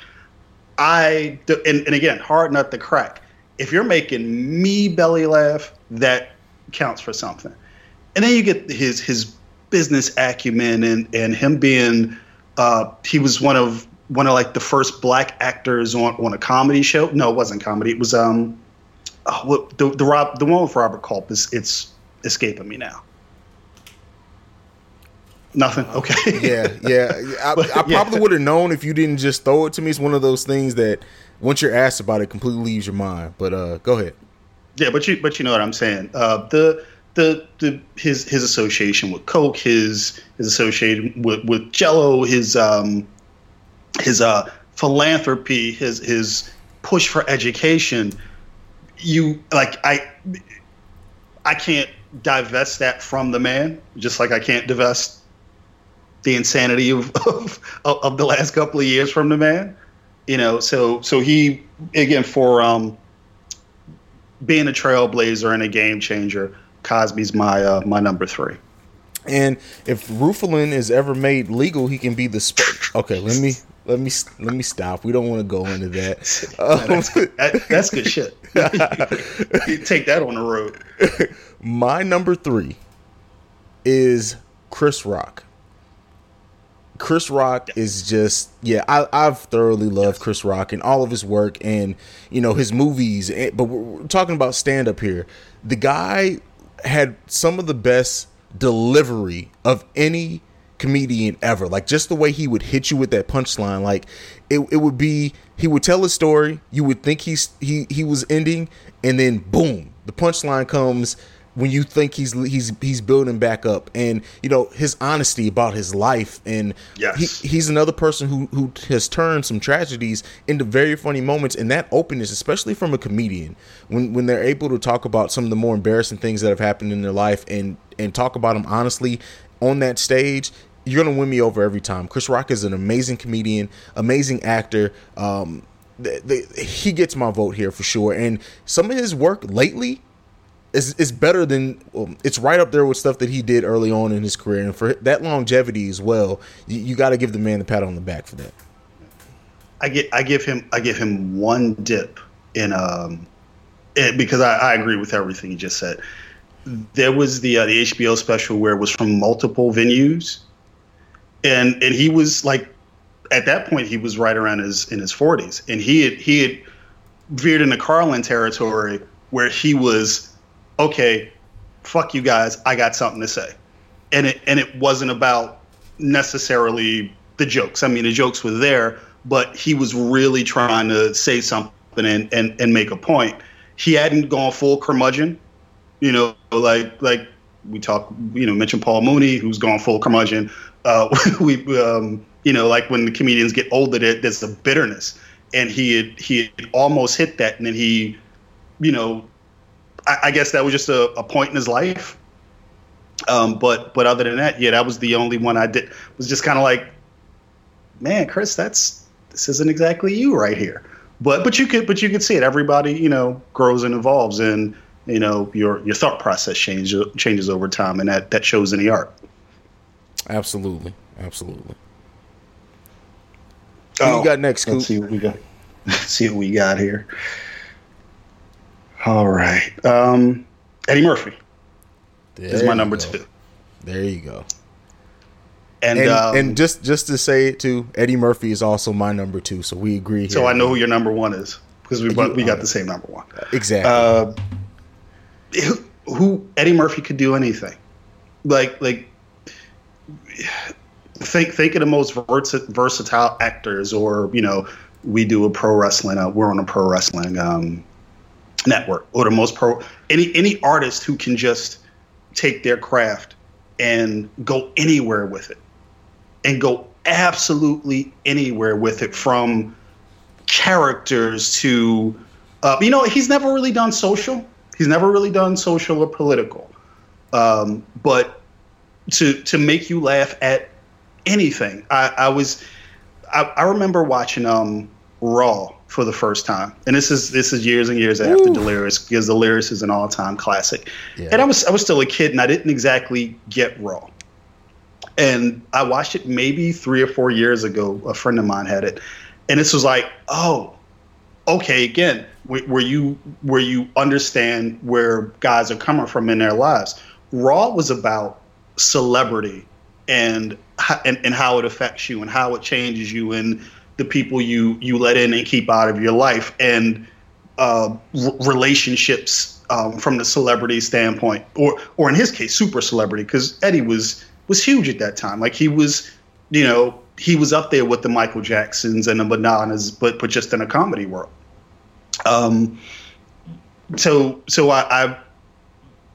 I and, and again, hard nut to crack. If you're making me belly laugh, that counts for something. And then you get his his business acumen and and him being uh, he was one of one of like the first black actors on, on a comedy show. No, it wasn't comedy. It was um oh, the the Rob the one with Robert Culp is it's escaping me now. Nothing. Okay. yeah, yeah. I, I Yeah. probably would have known if you didn't just throw it to me. It's one of those things that once you're asked about it, completely leaves your mind. But uh, go ahead. Yeah, but you but you know what I'm saying. Uh, the the the his his association with Coke, his his association with with Jello, his um his uh philanthropy, his his push for education. You like I I can't divest that from the man, just like I can't divest the insanity of of, of the last couple of years from the man. You know, so so he again for um being a trailblazer and a game changer, Cosby's my uh, my number three. And if Rufalin is ever made legal, he can be the. Sp- okay, let me let me let me stop. We don't want to go into that. Um, That, that's good shit. You take that on the road. my number three is Chris Rock. Chris Rock is just yeah, I, I've thoroughly loved Chris Rock and all of his work and you know his movies. But we're, we're talking about stand up here. The guy had some of the best delivery of any comedian ever. Like just the way he would hit you with that punchline. Like it, it would be he would tell a story. You would think he's he he was ending, and then boom, the punchline comes when you think he's he's he's building back up and you know his honesty about his life and yes. he, he's another person who who has turned some tragedies into very funny moments and that openness especially from a comedian when when they're able to talk about some of the more embarrassing things that have happened in their life and and talk about them honestly on that stage you're gonna win me over every time. Chris rock is an amazing comedian amazing actor. Um the, the, he gets my vote here for sure. And some of his work lately is is better than it's right up there with stuff that he did early on in his career, and for that longevity as well, you, you got to give the man the pat on the back for that. I get I give him I give him one dip in um it, because I, I agree with everything he just said. There was the uh, the HBO special where it was from multiple venues, and and he was like at that point he was right around his in his forties, and he had he had veered into Carlin territory where he was okay, fuck you guys, I got something to say. And it and it wasn't about necessarily the jokes. I mean, the jokes were there, but he was really trying to say something and and, and make a point. He hadn't gone full curmudgeon, you know, like like we talk, you know, mention Paul Mooney, who's gone full curmudgeon. Uh, we, um, you know, like when the comedians get older, there, there's a bitterness, and he had he had almost hit that, and then he, you know, I, I guess that was just a, a point in his life. Um, but but other than that, yeah, that was the only one I did. Was just kind of like, man, Chris, that's this isn't exactly you right here. But but you could but you could see it. Everybody you know grows and evolves, and you know your your thought process changes changes over time, and that that shows in the art. Absolutely, absolutely. Who oh, you got next? Let's see what we got. Let's see what we got here. All right. Um, Eddie Murphy there is my number go. two. There you go. And and, um, and, just just to say it too, Eddie Murphy is also my number two, so we agree. So I know who your number one is because we you, we got the same number one. Exactly. Uh, who, who Eddie Murphy could do anything, like like think think of the most versatile actors, or you know, we do a pro wrestling. Uh, we're on a pro wrestling um, network or the most pro any any artist who can just take their craft and go anywhere with it and go absolutely anywhere with it from characters to uh, you know he's never really done social. He's never really done social or political. Um, but to to make you laugh at anything i, I was I, I remember watching um raw for the first time, and this is this is years and years after Ooh. Delirious because Delirious is an all time classic. Yeah. And I was I was still a kid, and I didn't exactly get Raw. And I watched it maybe three or four years ago. A friend of mine had it, and this was like, oh, okay. Again, where you where you understand where guys are coming from in their lives. Raw was about celebrity and and, and how it affects you and how it changes you and the people you you let in and keep out of your life and uh, r- relationships um, from the celebrity standpoint, or or in his case, super celebrity, because Eddie was was huge at that time. Like he was, you know, he was up there with the Michael Jacksons and the Madonnas, but but just in a comedy world. Um, so so I, I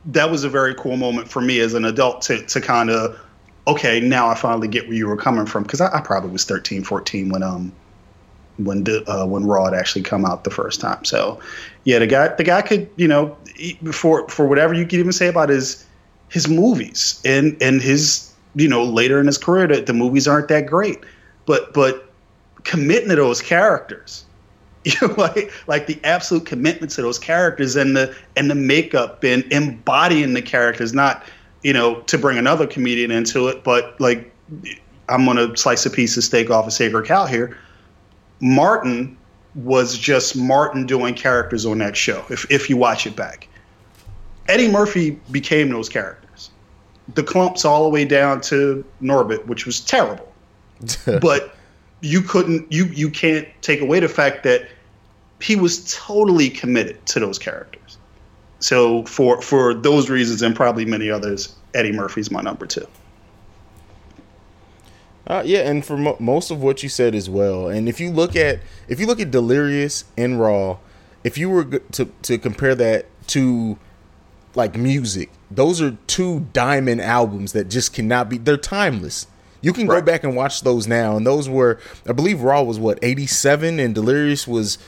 that was a very cool moment for me as an adult to to kind of okay, now I finally get where you were coming from because I, I, probably was 13, 14 when um when uh, when Raw had actually come out the first time. So yeah, the guy the guy could you know for for whatever you could even say about his his movies and and his you know later in his career that the movies aren't that great, but but committing to those characters. You know, like like the absolute commitment to those characters and the and the makeup and embodying the characters, not you know, to bring another comedian into it, but like I'm gonna slice a piece of steak off a sacred cow here. Martin was just Martin doing characters on that show. If if you watch it back, Eddie Murphy became those characters. The Klumps all the way down to Norbit, which was terrible, but you couldn't you you can't take away the fact that he was totally committed to those characters. So for for those reasons and probably many others, Eddie Murphy's my number two. Uh, yeah, and for mo- most of what you said as well. And if you look at if you look at Delirious and Raw, if you were to to compare that to like music, those are two diamond albums that just cannot be. They're timeless. You can go back and watch those now, and those were, I believe, Raw was what eighty seven, and Delirious was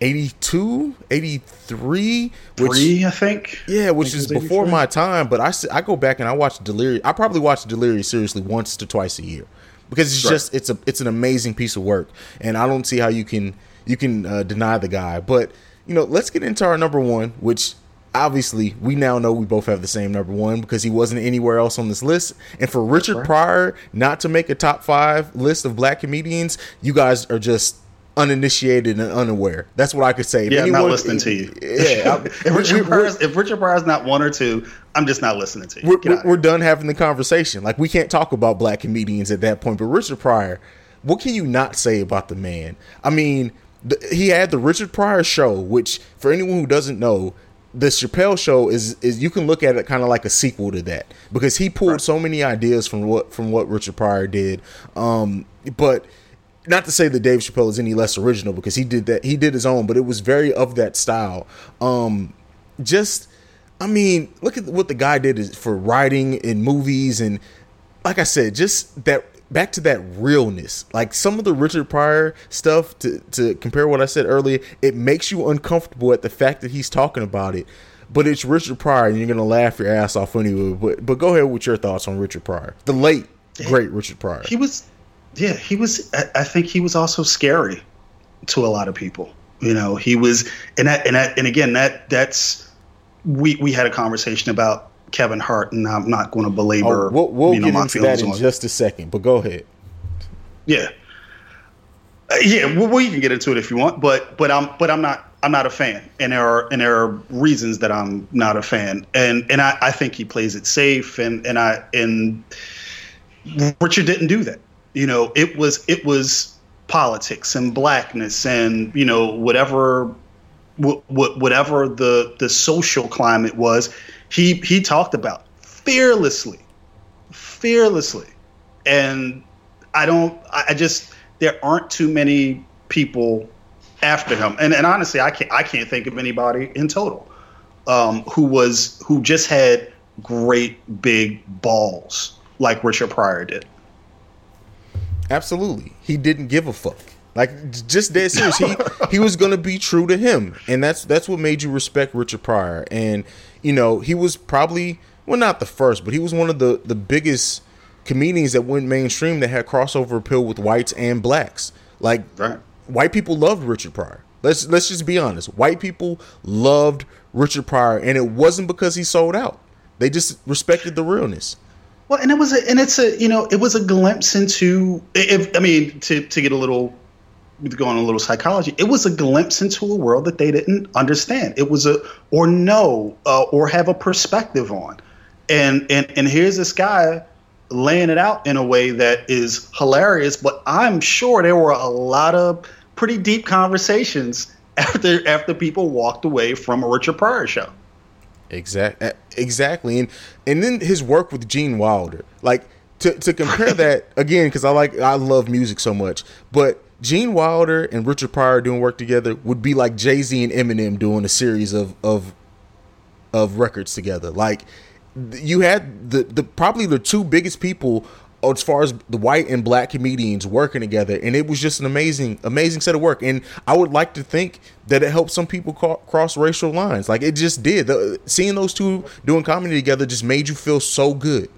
82, 83, which Three, I think. yeah, which think is before my time. But I, I go back and I watch Delirious. I probably watch Delirious seriously once to twice a year because it's Right. just it's a it's an amazing piece of work, and I don't see how you can you can uh, deny the guy. But you know, let's get into our number one, which obviously we now know we both have the same number one because he wasn't anywhere else on this list. And for Richard Pryor not to make a top five list of black comedians, you guys are just uninitiated and unaware. That's what I could say. If Yeah, I'm not listening to you. Yeah, I- if, Richard Pryor's, if Richard Pryor's not one or two, I'm just not listening to you. we're, we're, we're done having the conversation. Like we can't talk about black comedians at that point. But Richard Pryor, what can you not say about the man? I mean, the, he had the Richard Pryor show, which for anyone who doesn't know, the Chappelle show is is you can look at it kind of like a sequel to that because he pulled so many ideas from what from what Richard Pryor did. Um, but not to say that Dave Chappelle is any less original because he did that he did his own, but it was very of that style. Um, just I mean, look at what the guy did is for writing in movies and like I said, just that back to that realness. Like some of the Richard Pryor stuff to to compare what I said earlier, it makes you uncomfortable at the fact that he's talking about it. But it's Richard Pryor and you're gonna laugh your ass off anyway. But but go ahead with your thoughts on Richard Pryor. The late great Richard Pryor. he was, yeah, he was. I, think he was also scary to a lot of people. You know, he was, and that, and that, and again, that that's we we had a conversation about Kevin Hart, and I'm not going to belabor. Oh, we'll we'll you know, get my into that in on- just a second, but go ahead. Yeah. Uh, yeah, well, we can get into it if you want, but but I'm but I'm not I'm not a fan, and there are and there are reasons that I'm not a fan, and and I, I think he plays it safe, and and I and Richard didn't do that. You know, it was it was politics and blackness and you know whatever wh- wh- whatever the the social climate was, he he talked about fearlessly, fearlessly, and I don't. I I just there aren't too many people after him, and and honestly, I can't I can't think of anybody in total um, who was who just had great big balls like Richard Pryor did. Absolutely. He didn't give a fuck. Like just dead serious. He he was gonna be true to him. And that's that's what made you respect Richard Pryor. And, you know, he was probably well not the first, but he was one of the, the biggest comedians that went mainstream that had crossover appeal with whites and blacks. Like Right. white people loved Richard Pryor. Let's let's just be honest. White people loved Richard Pryor, and it wasn't because he sold out. They just respected the realness. Well, and it was a, and it's a, you know, it was a glimpse into, if I mean, to to get a little, to go on a little psychology, it was a glimpse into a world that they didn't understand. It was a or know uh, or have a perspective on, and and and here's this guy laying it out in a way that is hilarious. But I'm sure there were a lot of pretty deep conversations after after people walked away from a Richard Pryor show. Exact, uh, exactly, and and then his work with Gene Wilder, like to to compare that again, because I like I love music so much, but Gene Wilder and Richard Pryor doing work together would be like Jay Z and Eminem doing a series of of of records together. Like you had the the probably the two biggest people as far as the white and black comedians working together and it was just an amazing amazing set of work and i would like to think that it helped some people ca- cross racial lines like it just did the, seeing those two doing comedy together just made you feel so good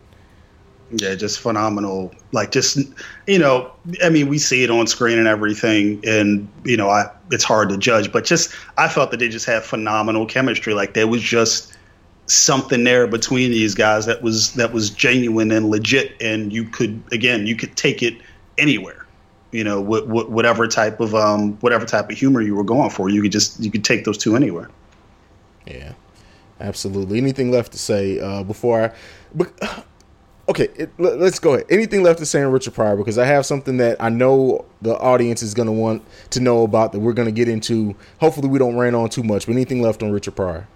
Yeah, just phenomenal. Like just you know, I mean, we see it on screen and everything, and you know, I it's hard to judge, but just I felt that they just had phenomenal chemistry. Like there was just something there between these guys that was that was genuine and legit, and you could again, you could take it anywhere. You know, wh- wh- whatever type of um, whatever type of humor you were going for, you could just you could take those two anywhere. Yeah, absolutely. Anything left to say uh, before I? But, okay, it, let, us go ahead. Anything left to say on Richard Pryor because I have something that I know the audience is going to want to know about that we're going to get into. Hopefully, we don't rain on too much. But anything left on Richard Pryor?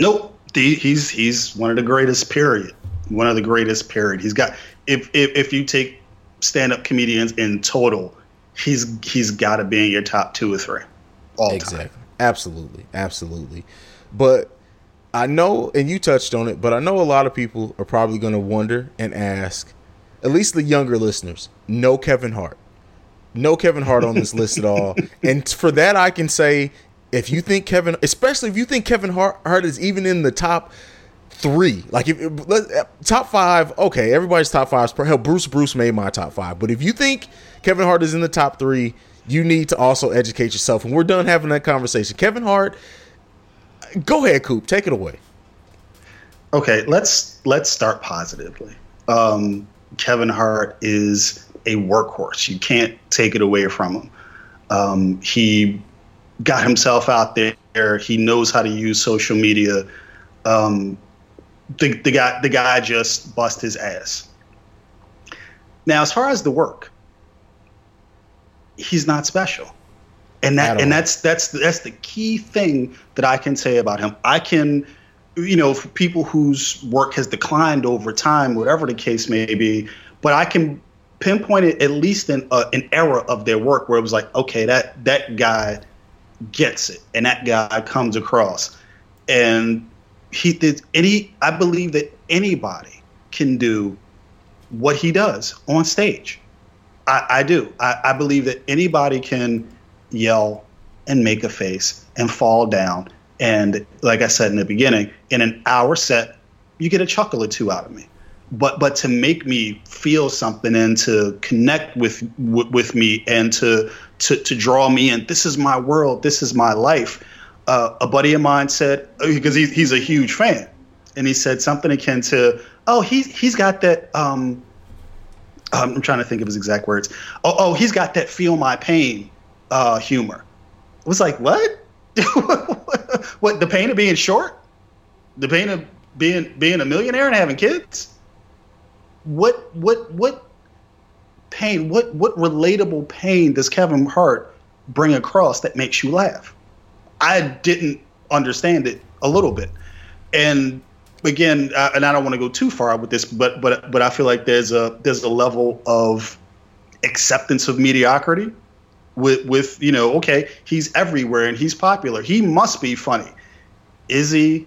Nope. The, he's he's one of the greatest. Period. One of the greatest. Period. He's got if if, if you take stand up comedians in total, he's he's got to be in your top two or three. All exactly. time. Absolutely, absolutely. But I know, and you touched on it, but I know a lot of people are probably going to wonder and ask, at least the younger listeners, no Kevin Hart. No Kevin Hart on this list at all. And for that, I can say, if you think Kevin, especially if you think Kevin Hart, Hart is even in the top three, like if top five, okay, everybody's top five. Hell, Bruce Bruce made my top five. But if you think Kevin Hart is in the top three, you need to also educate yourself. And we're done having that conversation. Kevin Hart go ahead, Coop. Take it away. Okay, let's let's start positively. Um, Kevin Hart is a workhorse. You can't take it away from him. Um, he got himself out there. He knows how to use social media. Um, the, the guy the guy just bust his ass. Now, as far as the work, he's not special and that and that's that's that's the key thing that I can say about him. I can, you know, for people whose work has declined over time, whatever the case may be, but I can pinpoint it at least in uh, an era of their work where it was like, okay, that that guy gets it, and that guy comes across, and he did any. I believe that anybody can do what he does on stage. I, I do. I, I believe that anybody can yell, and make a face and fall down. And like I said in the beginning, in an hour set, you get a chuckle or two out of me. But but to make me feel something and to connect with with me and to to to draw me in. This is my world. This is my life. Uh, a buddy of mine said because he's he's a huge fan, and he said something akin to, "Oh, he's he's got that." Um, I'm trying to think of his exact words. Oh, oh, he's got that feel my pain uh, humor. It was like, what? what the pain of being short? The pain of being being a millionaire and having kids? What what what pain? What what relatable pain does Kevin Hart bring across that makes you laugh? I didn't understand it a little bit, and again, uh, and I don't want to go too far with this, but but but I feel like there's a there's a level of acceptance of mediocrity with with you know okay he's everywhere and he's popular he must be funny is he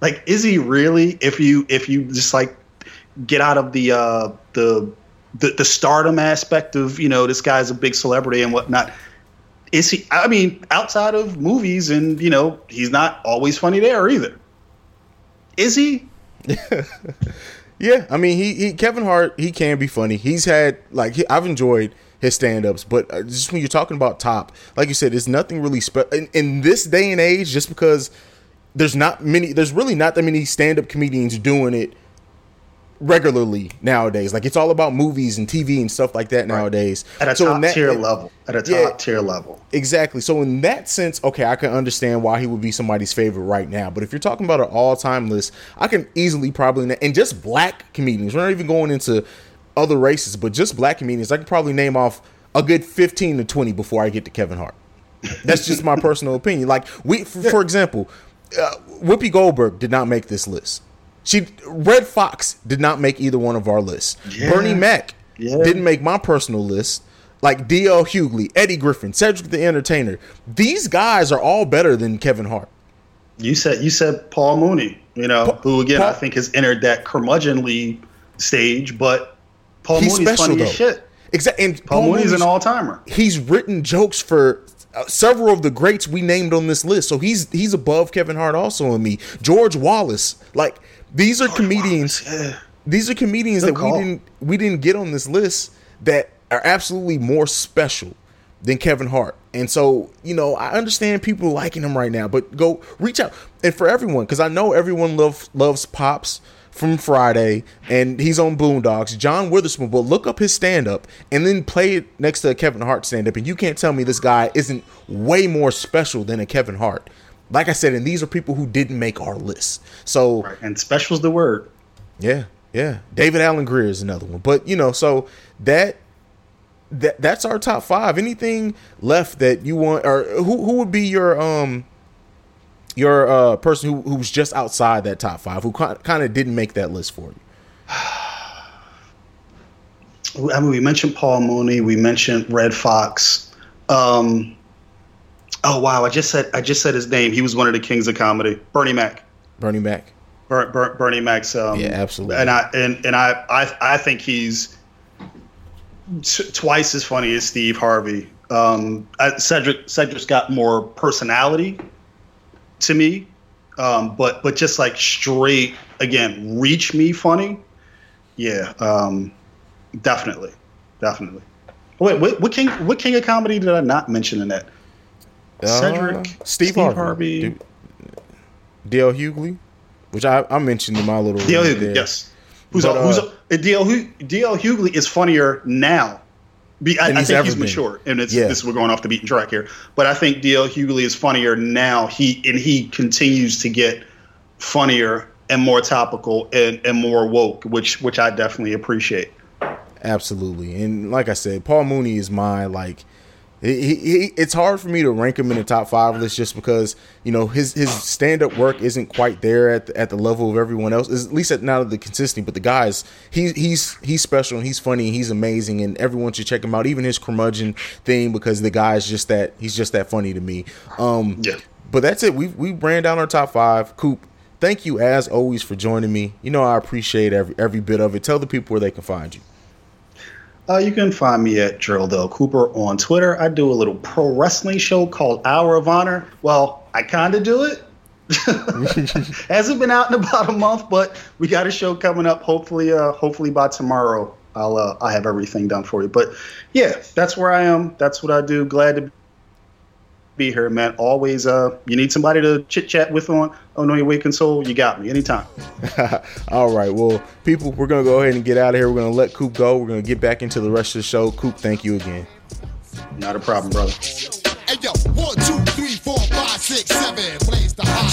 like is he really if you if you just like get out of the uh the the, the stardom aspect of you know this guy's a big celebrity and whatnot. Is he i mean outside of movies and you know he's not always funny there either. Is he? Yeah i mean he, he kevin hart he can be funny. He's had like he, i've enjoyed his stand-ups but uh, just when you're talking about top like you said there's nothing really special in, in, this day and age just because there's not many there's really not that many stand-up comedians doing it regularly nowadays. Like it's all about movies and tv and stuff like that nowadays. At a so top that, tier level. At a top yeah, tier level. Exactly. So in that sense okay i can understand why he would be somebody's favorite right now. But if you're talking about an all-time list i can easily probably and just black comedians. We're not even going into other races, but just black comedians, I can probably name off a good 15 to 20 before I get to Kevin Hart. That's just my personal opinion. Like we, for, for example, uh, Whoopi Goldberg did not make this list. She Redd Foxx did not make either one of our lists. Yeah. Bernie Mac yeah. didn't make my personal list. Like D.L. Hughley, Eddie Griffin, Cedric the Entertainer. These guys are all better than Kevin Hart. You said you said Paul Mooney, you know, pa- who again Paul, I think has entered that curmudgeonly stage, but Paul he's Mooney's special, funny though. as shit. Exactly. And Paul, Paul Mooney's, Mooney's an all timer. He's written jokes for uh, several of the greats we named on this list. So he's he's above Kevin Hart also and me. George Wallace. Like these are oh, George comedians. Yeah. These are comedians Good that call. we didn't we didn't get on this list that are absolutely more special than Kevin Hart. And so, you know, I understand people liking him right now, but go reach out. And for everyone, because I know everyone love loves Pops from Friday, and he's on Boondocks. John Witherspoon, but look up his stand up and then play it next to a Kevin Hart stand up, and you can't tell me this guy isn't way more special than a Kevin Hart. Like I said, and these are people who didn't make our list. So right. and special's the word. Yeah, yeah. David Alan Grier is another one, but you know, so that that that's our top five. Anything left that you want, or who who would be your um your uh, person who who's just outside that top five, who kind of didn't make that list for you? I mean, we mentioned Paul Mooney, we mentioned Redd Foxx. Um, oh wow, I just said I just said his name. He was one of the kings of comedy. Bernie Mac. Bernie Mac. Ber- Ber- Bernie Mac's. Um, Yeah, absolutely. And I and and I I, I think he's t- twice as funny as Steve Harvey. Um, I, Cedric Cedric's got more personality to me, um, but but just like straight again, reach me funny. Yeah, um, definitely, definitely. Wait, what, what king? What king of comedy did I not mention in that? Cedric, Uh, Steve, Harvey, D- DL Hughley, which I, I mentioned in my little DL review Hughley, there. yes. Who's But, a, who's uh, a, DL Hu- DL Hughley is funnier now. Be, I, I think he's been. mature, and it's Yeah. this we're going off the beaten track here. But I think DL Hughley is funnier now. He and he continues to get funnier and more topical and, and more woke, which which I definitely appreciate. Absolutely, and like I said, Paul Mooney is my like. He, he, it's hard for me to rank him in the top five list just because you know his his stand up work isn't quite there at the, at the level of everyone else. Is at least at not the consistency, but the guys he he's he's special and he's funny and he's amazing and everyone should check him out. Even his curmudgeon thing because the guy's just that he's just that funny to me. Um, Yeah. but that's it. We we ran down our top five. Coop, thank you as always for joining me. You know I appreciate every every bit of it. Tell the people where they can find you. Uh, you can find me at Gerald L. Cooper on Twitter. I do a little pro wrestling show called Hour of Honor. Well, I kind of do it. Hasn't been out in about a month, but we got a show coming up. Hopefully, uh, hopefully by tomorrow, I'll uh, I have everything done for you. But yeah, that's where I am. That's what I do. Glad to be here, man. Always, uh, you need somebody to chit chat with on on Your Awakened Soul. You got me anytime. All right. Well, people, we're going to go ahead and get out of here. We're going to let Coop go. We're going to get back into the rest of the show. Coop, thank you again. Not a problem, brother. Hey yo, one, two, three, four, five, six, seven.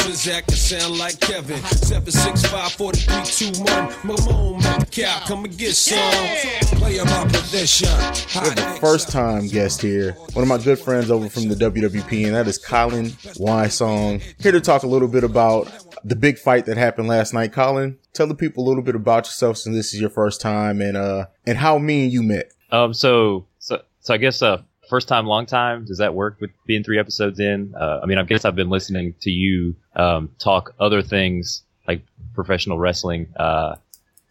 Blaze the hot. Can sound like Kevin. 765 4321. Mamone, make the cap, come and get some. Play my position. We have the first time guest here, one of my good friends over from the WWP, and that is Colin Wysong. Here to talk a little bit about the big fight that happened last night. Colin, tell the people a little bit about yourself since this is your first time and uh and how me and you met. Um, so, so, so I guess, uh, first time, long time. Does that work with being three episodes in? Uh, I mean, I guess I've been listening to you, um, talk other things like professional wrestling, uh,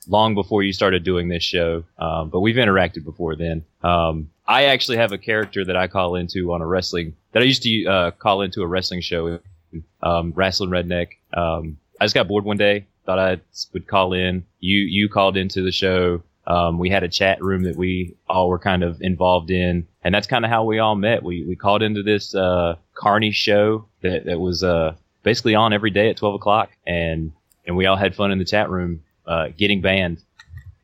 long before you started doing this show. Um, but we've interacted before then. Um, I actually have a character that I call into on a wrestling that I used to, uh, call into a wrestling show, um, wrestling redneck. Um, I just got bored one day, thought I would call in. You, you called into the show. Um, we had a chat room that we all were kind of involved in, and that's kind of how we all met. We we called into this uh, Carney show that that was uh, basically on every day at twelve o'clock, and and we all had fun in the chat room, uh, getting banned.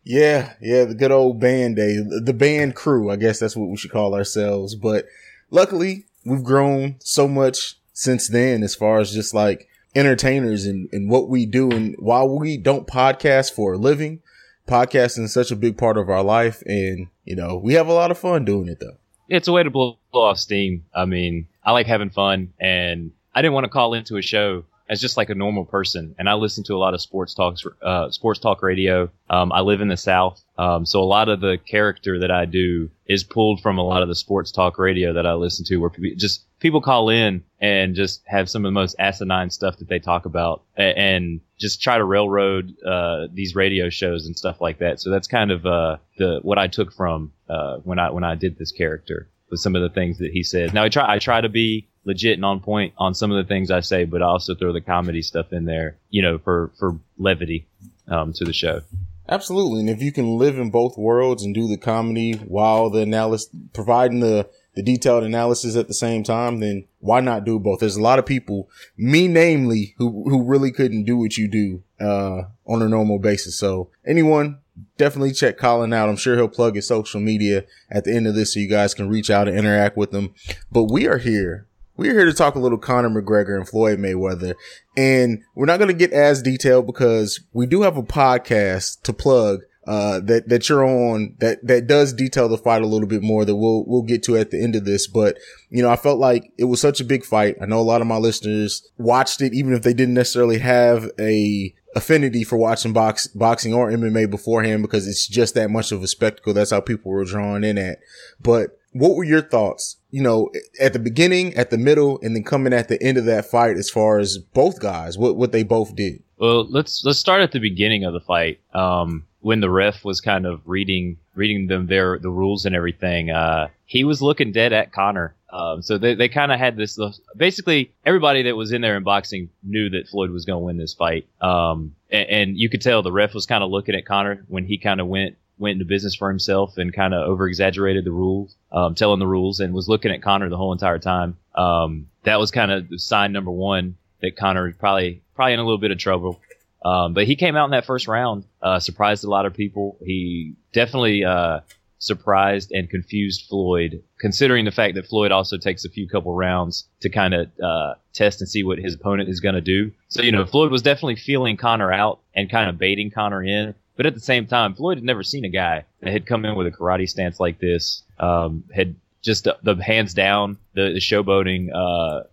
Yeah, yeah, the good old banned day, the banned crew. I guess that's what we should call ourselves. But luckily, we've grown so much since then, as far as just like entertainers and, and what we do. And while we don't podcast for a living, podcasting is such a big part of our life. And, you know, we have a lot of fun doing it though. It's a way to blow, blow off steam. I mean, I like having fun, and I didn't want to call into a show as just like a normal person. And I listen to a lot of sports talks, uh, sports talk radio. Um, I live in the South. Um, so a lot of the character that I do is pulled from a lot of the sports talk radio that I listen to where people just people call in and just have some of the most asinine stuff that they talk about and, just try to railroad, uh, these radio shows and stuff like that. So that's kind of, uh, the, what I took from, uh, when I, when I did this character with some of the things that he says. Now I try, I try to be legit and on point on some of the things I say, but I also throw the comedy stuff in there, you know, for, for levity, um, to the show. Absolutely. And if you can live in both worlds and do the comedy while the analysis, providing the, the detailed analysis at the same time, then why not do both? There's a lot of people, me namely, who, who really couldn't do what you do, uh, on a normal basis. So anyone, definitely check Colin out. I'm sure he'll plug his social media at the end of this so you guys can reach out and interact with him. But we are here. We're here to talk a little Conor McGregor and Floyd Mayweather. And we're not going to get as detailed because we do have a podcast to plug uh, that, that you're on that, that does detail the fight a little bit more that we'll, we'll get to at the end of this. But, you know, I felt like it was such a big fight. I know a lot of my listeners watched it, even if they didn't necessarily have a affinity for watching box, boxing or MMA beforehand because it's just that much of a spectacle. That's how people were drawn in at. But what were your thoughts? You know, at the beginning, at the middle, and then coming at the end of that fight, as far as both guys, what what they both did. Well, let's let's start at the beginning of the fight. Um, when the ref was kind of reading reading them their the rules and everything, uh, he was looking dead at Conor. Um, so they, they kind of had this. Basically, everybody that was in there in boxing knew that Floyd was going to win this fight. Um, and, and, you could tell the ref was kind of looking at Conor when he kind of went went into business for himself and kind of over exaggerated the rules, um, telling the rules, and was looking at Conor the whole entire time. Um, that was kind of sign number one that Conor probably probably in a little bit of trouble. Um, but he came out in that first round, uh, surprised a lot of people. He definitely uh, surprised and confused Floyd, considering the fact that Floyd also takes a few couple rounds to kind of uh, test and see what his opponent is going to do. So, you know, Floyd was definitely feeling Conor out and kind of baiting Conor in. But at the same time, Floyd had never seen a guy that had come in with a karate stance like this, um, had just the, the, hands down, the, the showboating, uh,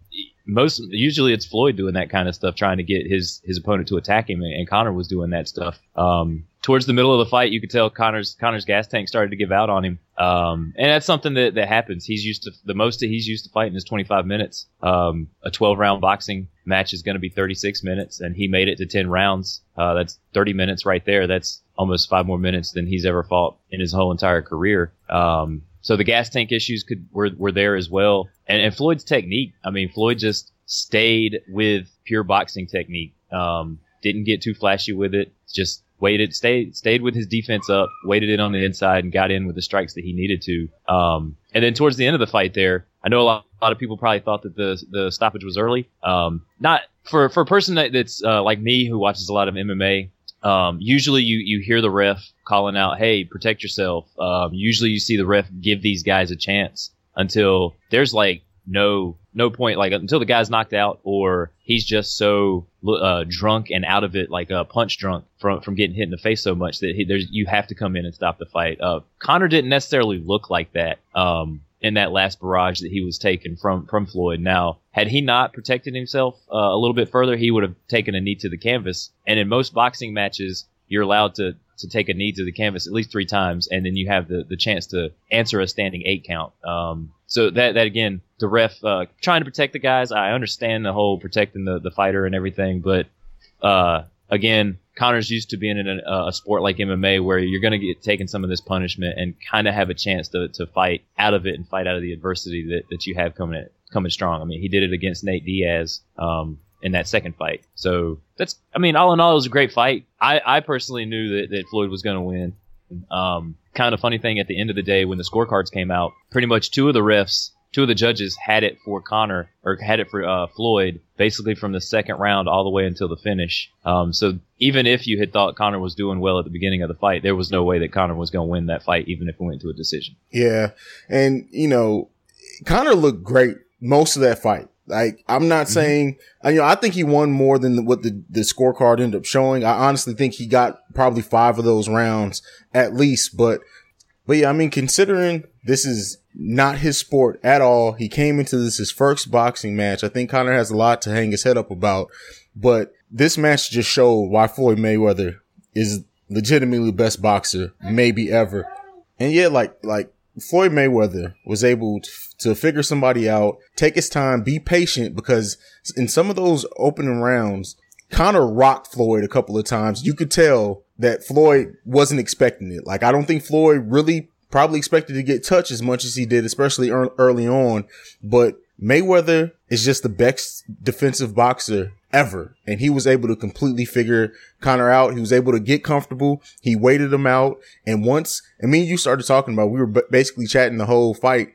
most usually it's Floyd doing that kind of stuff, trying to get his his opponent to attack him, and Conor was doing that stuff. Um, towards the middle of the fight, you could tell Connor's Conor's gas tank started to give out on him, um, and that's something that, that happens. He's used to the most that he's used to fighting is 25 minutes. Um, a 12 round boxing match is going to be 36 minutes, and he made it to 10 rounds. Uh, that's 30 minutes right there. That's almost five more minutes than he's ever fought in his whole entire career. Um, so the gas tank issues could were, were there as well. And, and Floyd's technique, I mean, Floyd just stayed with pure boxing technique. Um, didn't get too flashy with it. Just waited, stayed, stayed with his defense up, waited in on the inside, and got in with the strikes that he needed to. Um, and then towards the end of the fight, there, I know a lot, a lot of people probably thought that the the stoppage was early. Um, not for for a person that, that's uh, like me who watches a lot of MMA. Um, usually you, you hear the ref calling out, Hey, protect yourself. Um, usually you see the ref give these guys a chance until there's like no, no point, like until the guy's knocked out or he's just so, uh, drunk and out of it, like a uh, punch drunk from, from getting hit in the face so much that he, there's, you have to come in and stop the fight. Uh, Conor didn't necessarily look like that. Um, in that last barrage that he was taken from from Floyd. Now, had he not protected himself uh, a little bit further, he would have taken a knee to the canvas. And in most boxing matches, you're allowed to to take a knee to the canvas at least three times, and then you have the the chance to answer a standing eight count. Um, so that that again, the ref uh, trying to protect the guys. I understand the whole protecting the the fighter and everything, but uh, again, Conor's used to being in a, a sport like MMA where you're going to get taken some of this punishment and kind of have a chance to, to fight out of it and fight out of the adversity that, that you have coming at, coming strong. I mean, he did it against Nate Diaz um, in that second fight. So that's, I mean, all in all, it was a great fight. I, I personally knew that, that Floyd was going to win. Um, kind of funny thing at the end of the day when the scorecards came out, pretty much two of the refs two of the judges had it for Conor or had it for uh, Floyd, basically from the second round all the way until the finish. Um, so even if you had thought Conor was doing well at the beginning of the fight, there was no way that Conor was going to win that fight, even if it went to a decision. Yeah, and you know, Conor looked great most of that fight. Like I'm not mm-hmm. saying, you know, I think he won more than what the, the scorecard ended up showing. I honestly think he got probably five of those rounds at least, but, but yeah, I mean, considering this is not his sport at all. He came into this his first boxing match. I think Conor has a lot to hang his head up about, but this match just showed why Floyd Mayweather is legitimately the best boxer maybe ever. And yeah, like, like Floyd Mayweather was able to, to figure somebody out, take his time, be patient because in some of those opening rounds, Conor rocked Floyd a couple of times. You could tell that Floyd wasn't expecting it. Like, I don't think Floyd really probably expected to get touched as much as he did, especially early on. But Mayweather is just the best defensive boxer ever. And he was able to completely figure Conor out. He was able to get comfortable. He waited him out. And once, I mean, you started talking about, we were basically chatting the whole fight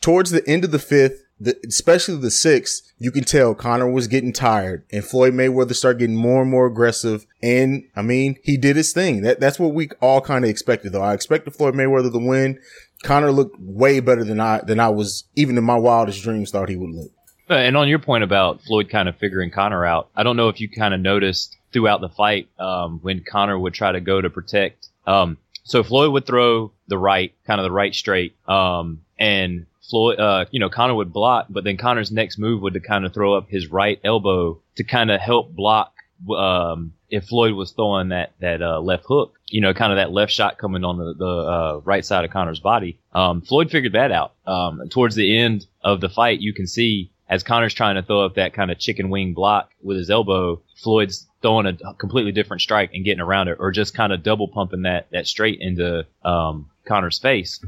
towards the end of the fifth the, especially the sixth, you can tell Conor was getting tired and Floyd Mayweather started getting more and more aggressive. And I mean, he did his thing. That, that's what we all kind of expected though. I expected Floyd Mayweather to win. Conor looked way better than I, than I was even in my wildest dreams thought he would look. Uh, and on your point about Floyd kind of figuring Conor out, I don't know if you kind of noticed throughout the fight, um, when Conor would try to go to protect, um, so Floyd would throw the right, kind of the right straight, um, and Floyd, uh, you know, Conor would block, but then Conor's next move would to kind of throw up his right elbow to kind of help block um, if Floyd was throwing that that uh, left hook, you know, kind of that left shot coming on the, the uh, right side of Conor's body. Um, Floyd figured that out. Um, towards the end of the fight, you can see as Conor's trying to throw up that kind of chicken wing block with his elbow, Floyd's throwing a completely different strike and getting around it, or just kind of double pumping that that straight into um, Conor's face.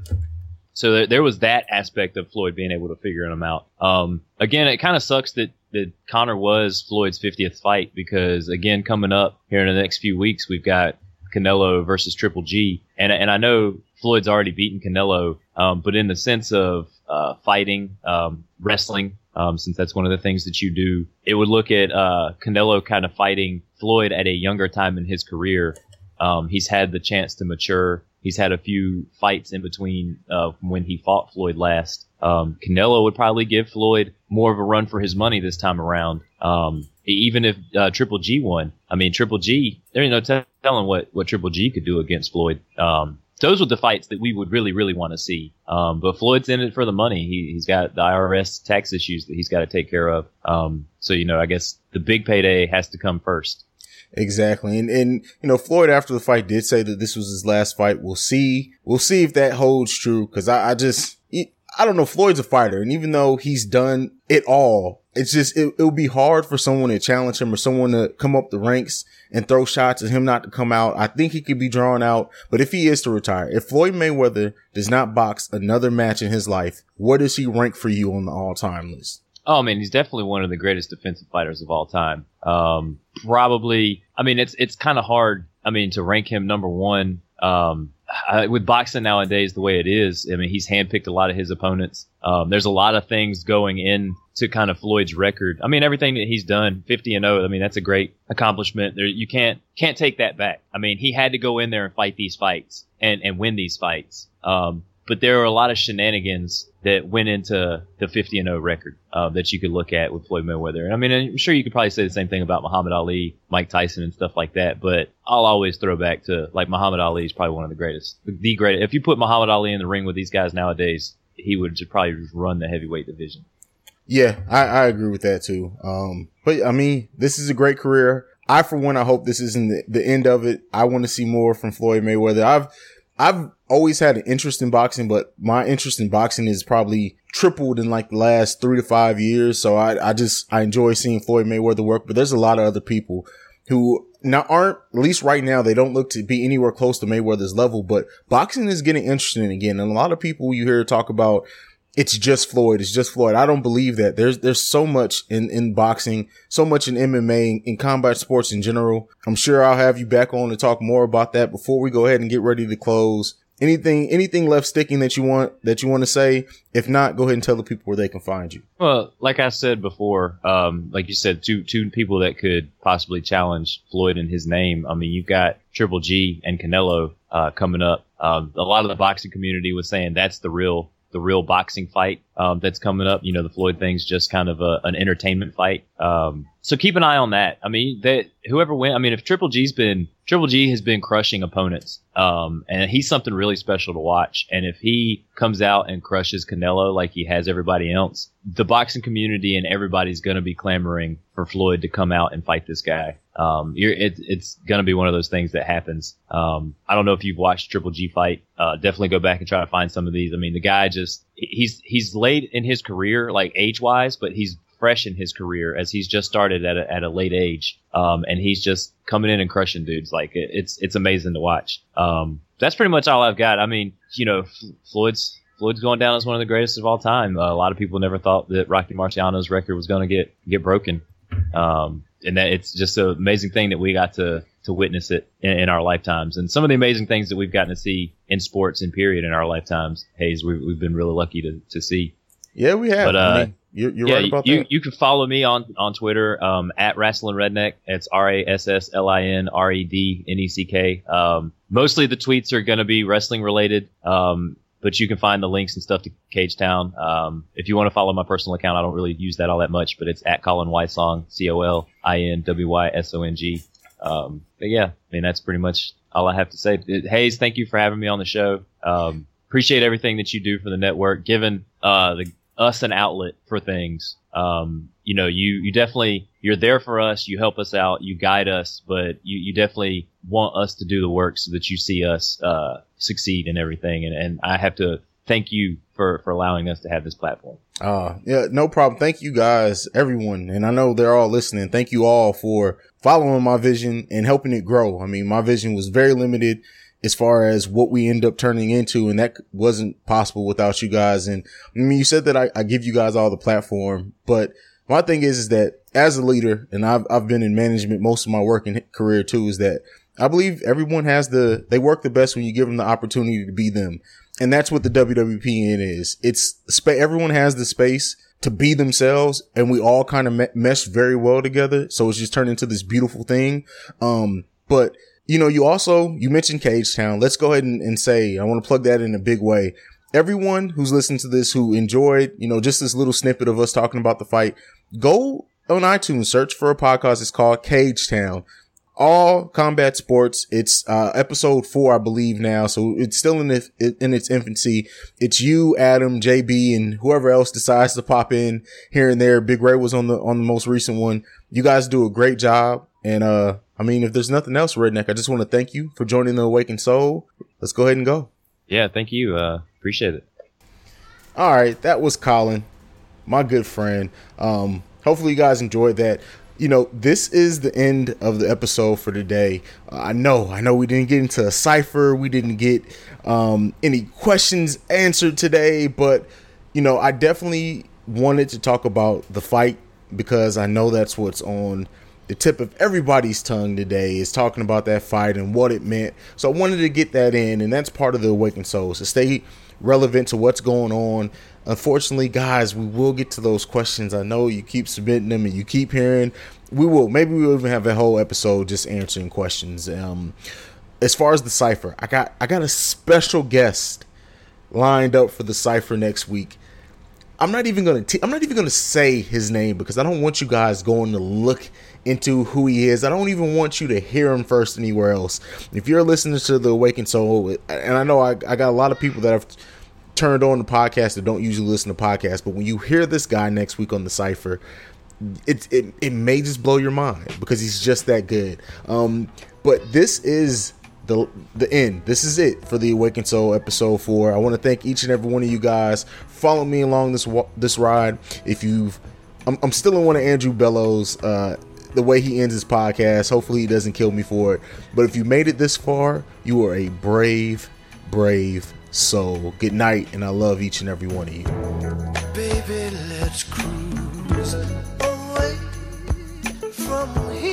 So there, there was that aspect of Floyd being able to figure him out. Um, again, it kind of sucks that that Conor was Floyd's 50th fight because again, coming up here in the next few weeks, we've got Canelo versus Triple G, and and I know Floyd's already beaten Canelo, um, but in the sense of uh, fighting, um, wrestling, um, since that's one of the things that you do, it would look at uh, Canelo kind of fighting Floyd at a younger time in his career. Um, he's had the chance to mature. He's had a few fights in between uh, when he fought Floyd last. Um, Canelo would probably give Floyd more of a run for his money this time around. Um, even if uh, Triple G won, I mean Triple G, there ain't no t- telling what what Triple G could do against Floyd. Um, those were the fights that we would really, really want to see. Um, but Floyd's in it for the money. He, has got the IRS tax issues that he's got to take care of. Um, so you know, I guess the big payday has to come first. Exactly. And, and, you know, Floyd after the fight did say that this was his last fight. We'll see. We'll see if that holds true. Cause I, I just, I don't know. Floyd's a fighter. And even though he's done it all, it's just, it, it would be hard for someone to challenge him or someone to come up the ranks and throw shots at him not to come out. I think he could be drawn out. But if he is to retire, if Floyd Mayweather does not box another match in his life, where does he rank for you on the all time list? Oh man, he's definitely one of the greatest defensive fighters of all time. Um, probably, I mean, it's it's kind of hard. I mean, to rank him number one. Um, uh, with boxing nowadays, the way it is, I mean, he's handpicked a lot of his opponents. Um, there's a lot of things going in to kind of Floyd's record. I mean, everything that he's done, 50 and 0. I mean, that's a great accomplishment. There, you can't can't take that back. I mean, he had to go in there and fight these fights and and win these fights. Um, but there are a lot of shenanigans that went into the 50 and 0 record uh, that you could look at with Floyd Mayweather. And I mean, I'm sure you could probably say the same thing about Muhammad Ali, Mike Tyson, and stuff like that. But I'll always throw back to like Muhammad Ali is probably one of the greatest, the greatest. If you put Muhammad Ali in the ring with these guys nowadays, he would just probably just run the heavyweight division. Yeah, I, I agree with that too. Um, but I mean, this is a great career. I, for one, I hope this isn't the, the end of it. I want to see more from Floyd Mayweather. I've, I've always had an interest in boxing, but my interest in boxing is probably tripled in like the last three to five years. So I, I just, I enjoy seeing Floyd Mayweather work, but there's a lot of other people who now aren't, at least right now, they don't look to be anywhere close to Mayweather's level, but boxing is getting interesting again. And a lot of people you hear talk about, it's just Floyd. It's just Floyd. I don't believe that. There's there's so much in in boxing, so much in MMA, in, combat sports in general. I'm sure I'll have you back on to talk more about that. Before we go ahead and get ready to close, anything anything left sticking that you want that you want to say? If not, go ahead and tell the people where they can find you. Well, like I said before, um, like you said, two two people that could possibly challenge Floyd in his name. I mean, you've got Triple G and Canelo uh, coming up. Um, a lot of the boxing community was saying that's the real the real boxing fight um, that's coming up. You know, the Floyd thing's just kind of a, an entertainment fight. Um, so keep an eye on that. I mean, that whoever wins. I mean, if Triple G's been Triple G has been crushing opponents, um, and he's something really special to watch. And if he comes out and crushes Canelo like he has everybody else, the boxing community and everybody's going to be clamoring for Floyd to come out and fight this guy. Um, it, it's going to be one of those things that happens. Um, I don't know if you've watched Triple G fight. Uh, definitely go back and try to find some of these. I mean, the guy just he's he's late in his career, like age wise, but he's fresh in his career as he's just started at a, at a late age. Um, and he's just coming in and crushing dudes. Like it, it's, it's amazing to watch. Um, that's pretty much all I've got. I mean, you know, Floyd's, Floyd's going down as one of the greatest of all time. Uh, a lot of people never thought that Rocky Marciano's record was going to get, get broken. Um, and that it's just an amazing thing that we got to, to witness it in, in, our lifetimes. And some of the amazing things that we've gotten to see in sports and period in our lifetimes, Haize, we, have been really lucky to, to see. Yeah, we have. But, uh, I mean, you're, you're yeah, right about you, that. You can follow me on on Twitter um, at Rasslin Redneck. It's R A S S L I N R E D N E C K. Um, mostly the tweets are going to be wrestling related. Um, but you can find the links and stuff to Cage Town. Um, if you want to follow my personal account, I don't really use that all that much, but it's at Colin Wysong, C O L I N W Y S O N G. Um, but yeah, I mean that's pretty much all I have to say. Haize, thank you for having me on the show. Um, appreciate everything that you do for the network. Given uh, the us an outlet for things. Um, you know, you, you definitely, you're there for us. You help us out. You guide us, but you, you definitely want us to do the work so that you see us, uh, succeed in everything. And, and I have to thank you for, for allowing us to have this platform. Uh, yeah, no problem. Thank you guys, everyone. And I know they're all listening. Thank you all for following my vision and helping it grow. I mean, my vision was very limited as far as what we end up turning into. And that wasn't possible without you guys. And I mean, you said that I, I give you guys all the platform, but my thing is, is that as a leader, and I've, I've been in management most of my working career too, is that I believe everyone has the, they work the best when you give them the opportunity to be them. And that's what the WWPN is. It's everyone has the space to be themselves and we all kind of me- mesh very well together. So it's just turned into this beautiful thing. Um, but you know, you also, you mentioned Cage Town. Let's go ahead and, and say, I want to plug that in a big way. Everyone who's listened to this, who enjoyed, you know, just this little snippet of us talking about the fight, go on iTunes, search for a podcast. It's called Cage Town. All combat sports. It's uh, episode four, I believe now. So it's still in its, in its infancy. It's you, Adam, JB, and whoever else decides to pop in here and there. Big Ray was on the on the most recent one. You guys do a great job, and uh, I mean, if there's nothing else, Redneck, I just want to thank you for joining the Awakened Soul. Let's go ahead and go. Yeah, thank you. Uh, appreciate it. All right, that was Colin, my good friend. Um, hopefully, you guys enjoyed that. You know, this is the end of the episode for today. Uh, I know, I know we didn't get into a cipher, we didn't get um, any questions answered today, but you know, I definitely wanted to talk about the fight because I know that's what's on the tip of everybody's tongue today is talking about that fight and what it meant. So I wanted to get that in, and that's part of the Awakened Souls to stay relevant to what's going on. Unfortunately, guys, we will get to those questions. I know you keep submitting them and you keep hearing. We will. Maybe we'll even have a whole episode just answering questions. Um, as far as the cipher, I got I got a special guest lined up for the cipher next week. I'm not even gonna t- I'm not even gonna say his name because I don't want you guys going to look into who he is. I don't even want you to hear him first anywhere else. If you're listening to the Awakened Soul, and I know I, I got a lot of people that have turned on the podcast that don't usually listen to podcasts, but when you hear this guy next week on the Cipher, it it, it may just blow your mind because he's just that good. Um, but this is the the end. This is it for the Awakened Soul episode four. I want to thank each and every one of you guys. Follow me along this this ride. If you've, I'm, I'm still in one of Andrew Bello's. Uh, the way he ends his podcast. Hopefully, he doesn't kill me for it. But if you made it this far, you are a brave, brave soul. Good night, and I love each and every one of you. Baby, let's cruise away from here.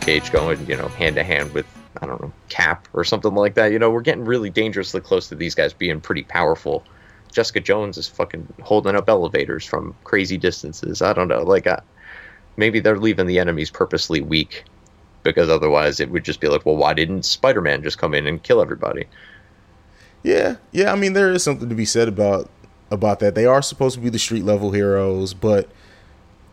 Cage going, you know, hand to hand with I don't know Cap or something like that. You know, we're getting really dangerously close to these guys being pretty powerful. Jessica Jones is fucking holding up elevators from crazy distances. I don't know, like I, maybe they're leaving the enemies purposely weak because otherwise it would just be like, well, why didn't Spider-Man just come in and kill everybody? Yeah, yeah. I mean, there is something to be said about about that. They are supposed to be the street level heroes, but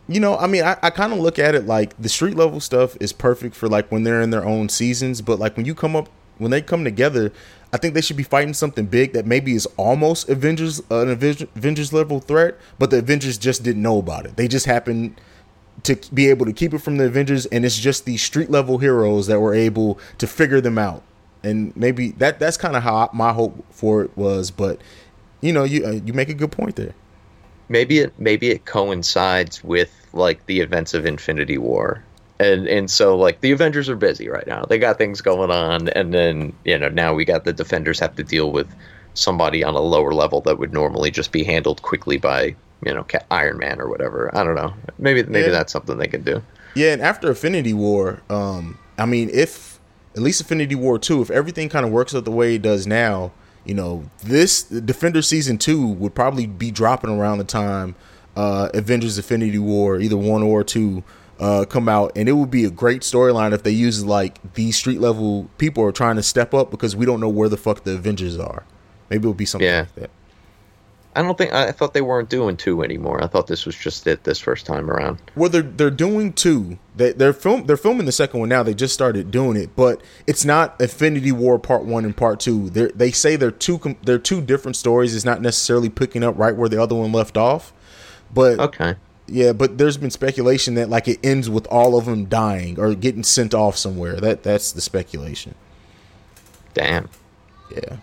you know, I mean, I, I kind of look at it like the street level stuff is perfect for like when they're in their own seasons, but like when you come up when they come together, I think they should be fighting something big that maybe is almost Avengers an Avengers, level threat, but the Avengers just didn't know about it. They just happened to be able to keep it from the Avengers, and it's just these street level heroes that were able to figure them out. And maybe that that's kind of how my hope for it was, but you know, you uh, you make a good point there. Maybe it maybe it coincides with like the events of Infinity War. And and so like the Avengers are busy right now. They got things going on and then, you know, now we got the Defenders have to deal with somebody on a lower level that would normally just be handled quickly by, you know, Iron Man or whatever. I don't know. Maybe maybe Yeah. that's something they can do. Yeah, and after Infinity War, um, I mean, if at least Infinity War two, if everything kind of works out the way it does now, you know, this Defender season two would probably be dropping around the time uh, Avengers Infinity War, either one or two, uh, come out, and it would be a great storyline if they use like these street level people are trying to step up because we don't know where the fuck the Avengers are. Maybe it would be something Yeah. like that. I don't think I, thought they weren't doing two anymore. I thought this was just it this first time around. Well, they're they're doing two. They they're film they're filming the second one now. They just started doing it, but it's not Infinity War Part One and Part Two. They they say they're two com- they're two different stories. It's not necessarily picking up right where the other one left off. But Okay. yeah, but there's been speculation that like it ends with all of them dying or getting sent off somewhere. That that's the speculation. Damn. Yeah.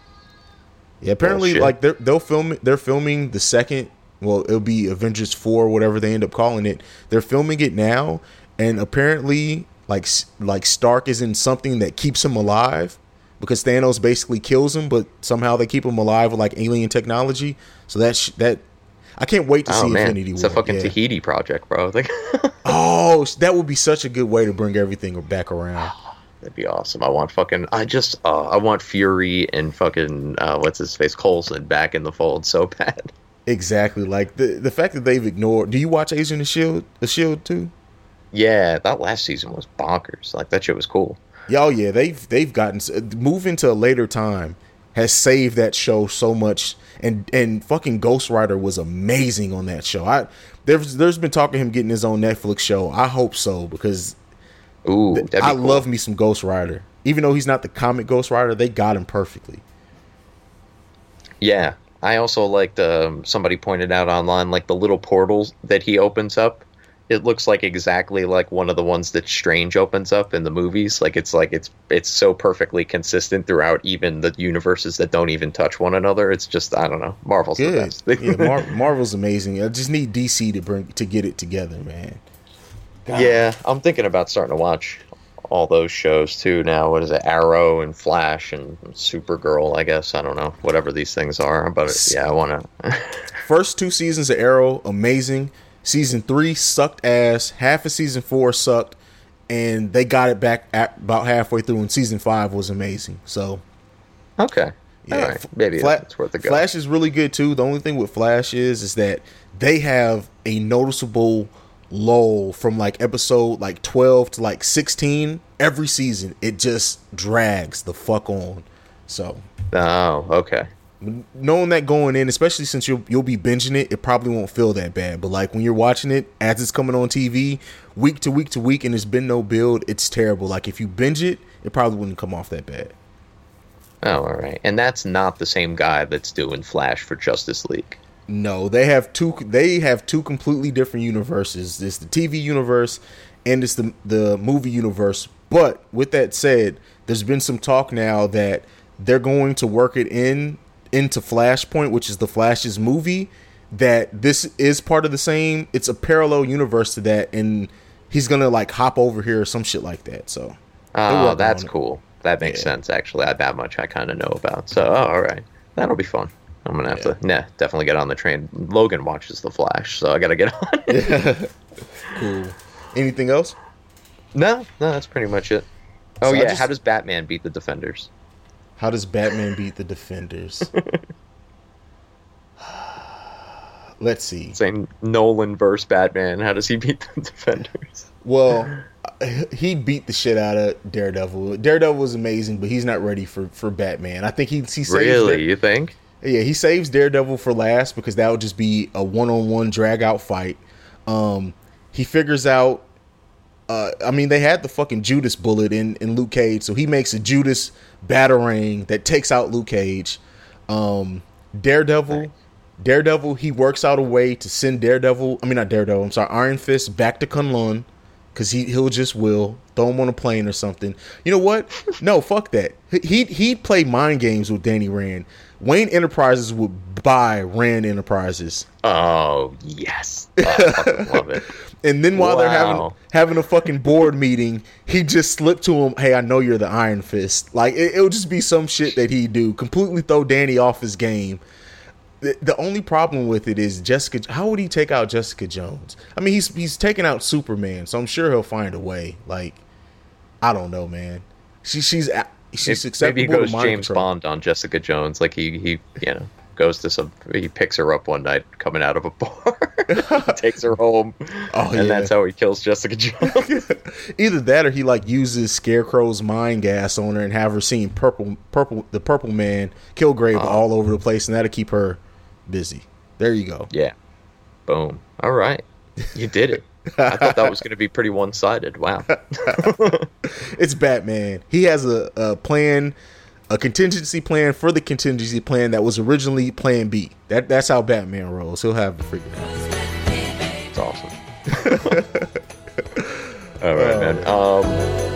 Yeah, apparently, Bullshit. like they're they'll film they're filming the second. Well, it'll be Avengers four, whatever they end up calling it. They're filming it now, and apparently, like like Stark is in something that keeps him alive because Thanos basically kills him, but somehow they keep him alive with like alien technology. So that sh- that I can't wait to Oh see man, Infinity it's a fucking yeah. Tahiti project, bro. Like, Oh, that would be such a good way to bring everything back around. That'd be awesome. I want fucking. I just. Uh, I want Fury and fucking. Uh, what's his face? Coulson back in the fold so bad. Exactly. Like the the fact that they've ignored. Do you watch Agent of Shield? The Shield too? Yeah, that last season was bonkers. Like that shit was cool. Yeah, oh yeah, they've they've gotten moving to a later time has saved that show so much, and and fucking Ghost Rider was amazing on that show. I there's there's been talking him getting his own Netflix show. I hope so because Ooh, I cool. love me some Ghost Rider. Even though he's not the comic Ghost Rider, they got him perfectly. Yeah, I also liked. Um, somebody pointed out online, like the little portals that he opens up. It looks like exactly like one of the ones that Strange opens up in the movies. Like it's like it's it's so perfectly consistent throughout even the universes that don't even touch one another. It's just I don't know. Marvel's the Good. best. yeah, Mar- Marvel's amazing. I just need DC to bring to get it together, man. God. Yeah, I'm thinking about starting to watch all those shows too now. What is it? Arrow and Flash and Supergirl, I guess. I don't know. Whatever these things are. But yeah, I want to. First two seasons of Arrow, amazing. Season three sucked ass. Half of season four sucked, and they got it back at about halfway through. And season five was amazing. So okay. yeah, right. Maybe Fla- it's worth a go. Flash is really good too. The only thing with Flash is is that they have a noticeable lull from like episode like 12 to like 16 every season it just drags the fuck on so Oh, okay. knowing that going in, especially since you'll you'll be binging it, it probably won't feel that bad. But like when you're watching it as it's coming on TV, week to week to week, and there's been no build, it's terrible. Like if you binge it, it probably wouldn't come off that bad. Oh, all right. And that's not the same guy that's doing Flash for Justice League. No, they have two. They have two completely different universes. It's the TV universe, and it's the the movie universe. But with that said, there's been some talk now that they're going to work it in into Flashpoint, which is the Flash's movie. That this is part of the same. It's a parallel universe to that, and he's gonna like hop over here or some shit like that. So, Oh, that's cool. That makes sense, actually. I, that much I kind of know about. So, oh, all right. That'll be fun. I'm to have to, nah, definitely get on the train. Logan watches The Flash, so I got to get on. cool. Anything else? No, no, that's pretty much it. Oh So yeah, just- how does Batman beat the Defenders? How does Batman beat the Defenders? Let's see. Saying Nolan versus Batman, how does he beat the Defenders? Well, he beat the shit out of Daredevil. Daredevil was amazing, but he's not ready for for Batman. I think he he saves Really, you think? Yeah, he saves Daredevil for last because that would just be a one on one drag out fight. Um, he figures out. Uh, I mean, they had the fucking Judas bullet in in Luke Cage, so he makes a Judas batarang that takes out Luke Cage. Um, Daredevil, Daredevil, he works out a way to send Daredevil. I mean, not Daredevil. I'm sorry, Iron Fist back to K'un-Lun because he he'll just will throw him on a plane or something. You know what? No, fuck that. He he'd play mind games with Danny Rand. Wayne Enterprises would buy Rand Enterprises. Oh yes, oh, love it. And then while they're having having a fucking board meeting, he just slipped to him, "Hey, I know you're the Iron Fist." Like it, it'll just be some shit that he do, completely throw Danny off his game. The, the only problem with it is Jessica. How would he take out Jessica Jones? I mean, he's he's taking out Superman, so I'm sure he'll find a way. Like, I don't know, man. She she's she's Maybe he goes James control. Bond on Jessica Jones, like he he you know goes to some he picks her up one night coming out of a bar, takes her home, Oh, and yeah. that's how he kills Jessica Jones. Either that or he like uses Scarecrow's mind gas on her and have her seeing purple purple the purple man Kilgrave Oh. Uh-huh. all over the place and that'll keep her busy. There you go. yeah, boom. All right, you did it. I thought that was going to be pretty one sided. Wow. It's Batman. He has a, a plan, a contingency plan for the contingency plan that was originally plan B. That that's how Batman rolls. He'll have it figured out. It's awesome. All right, man. Um,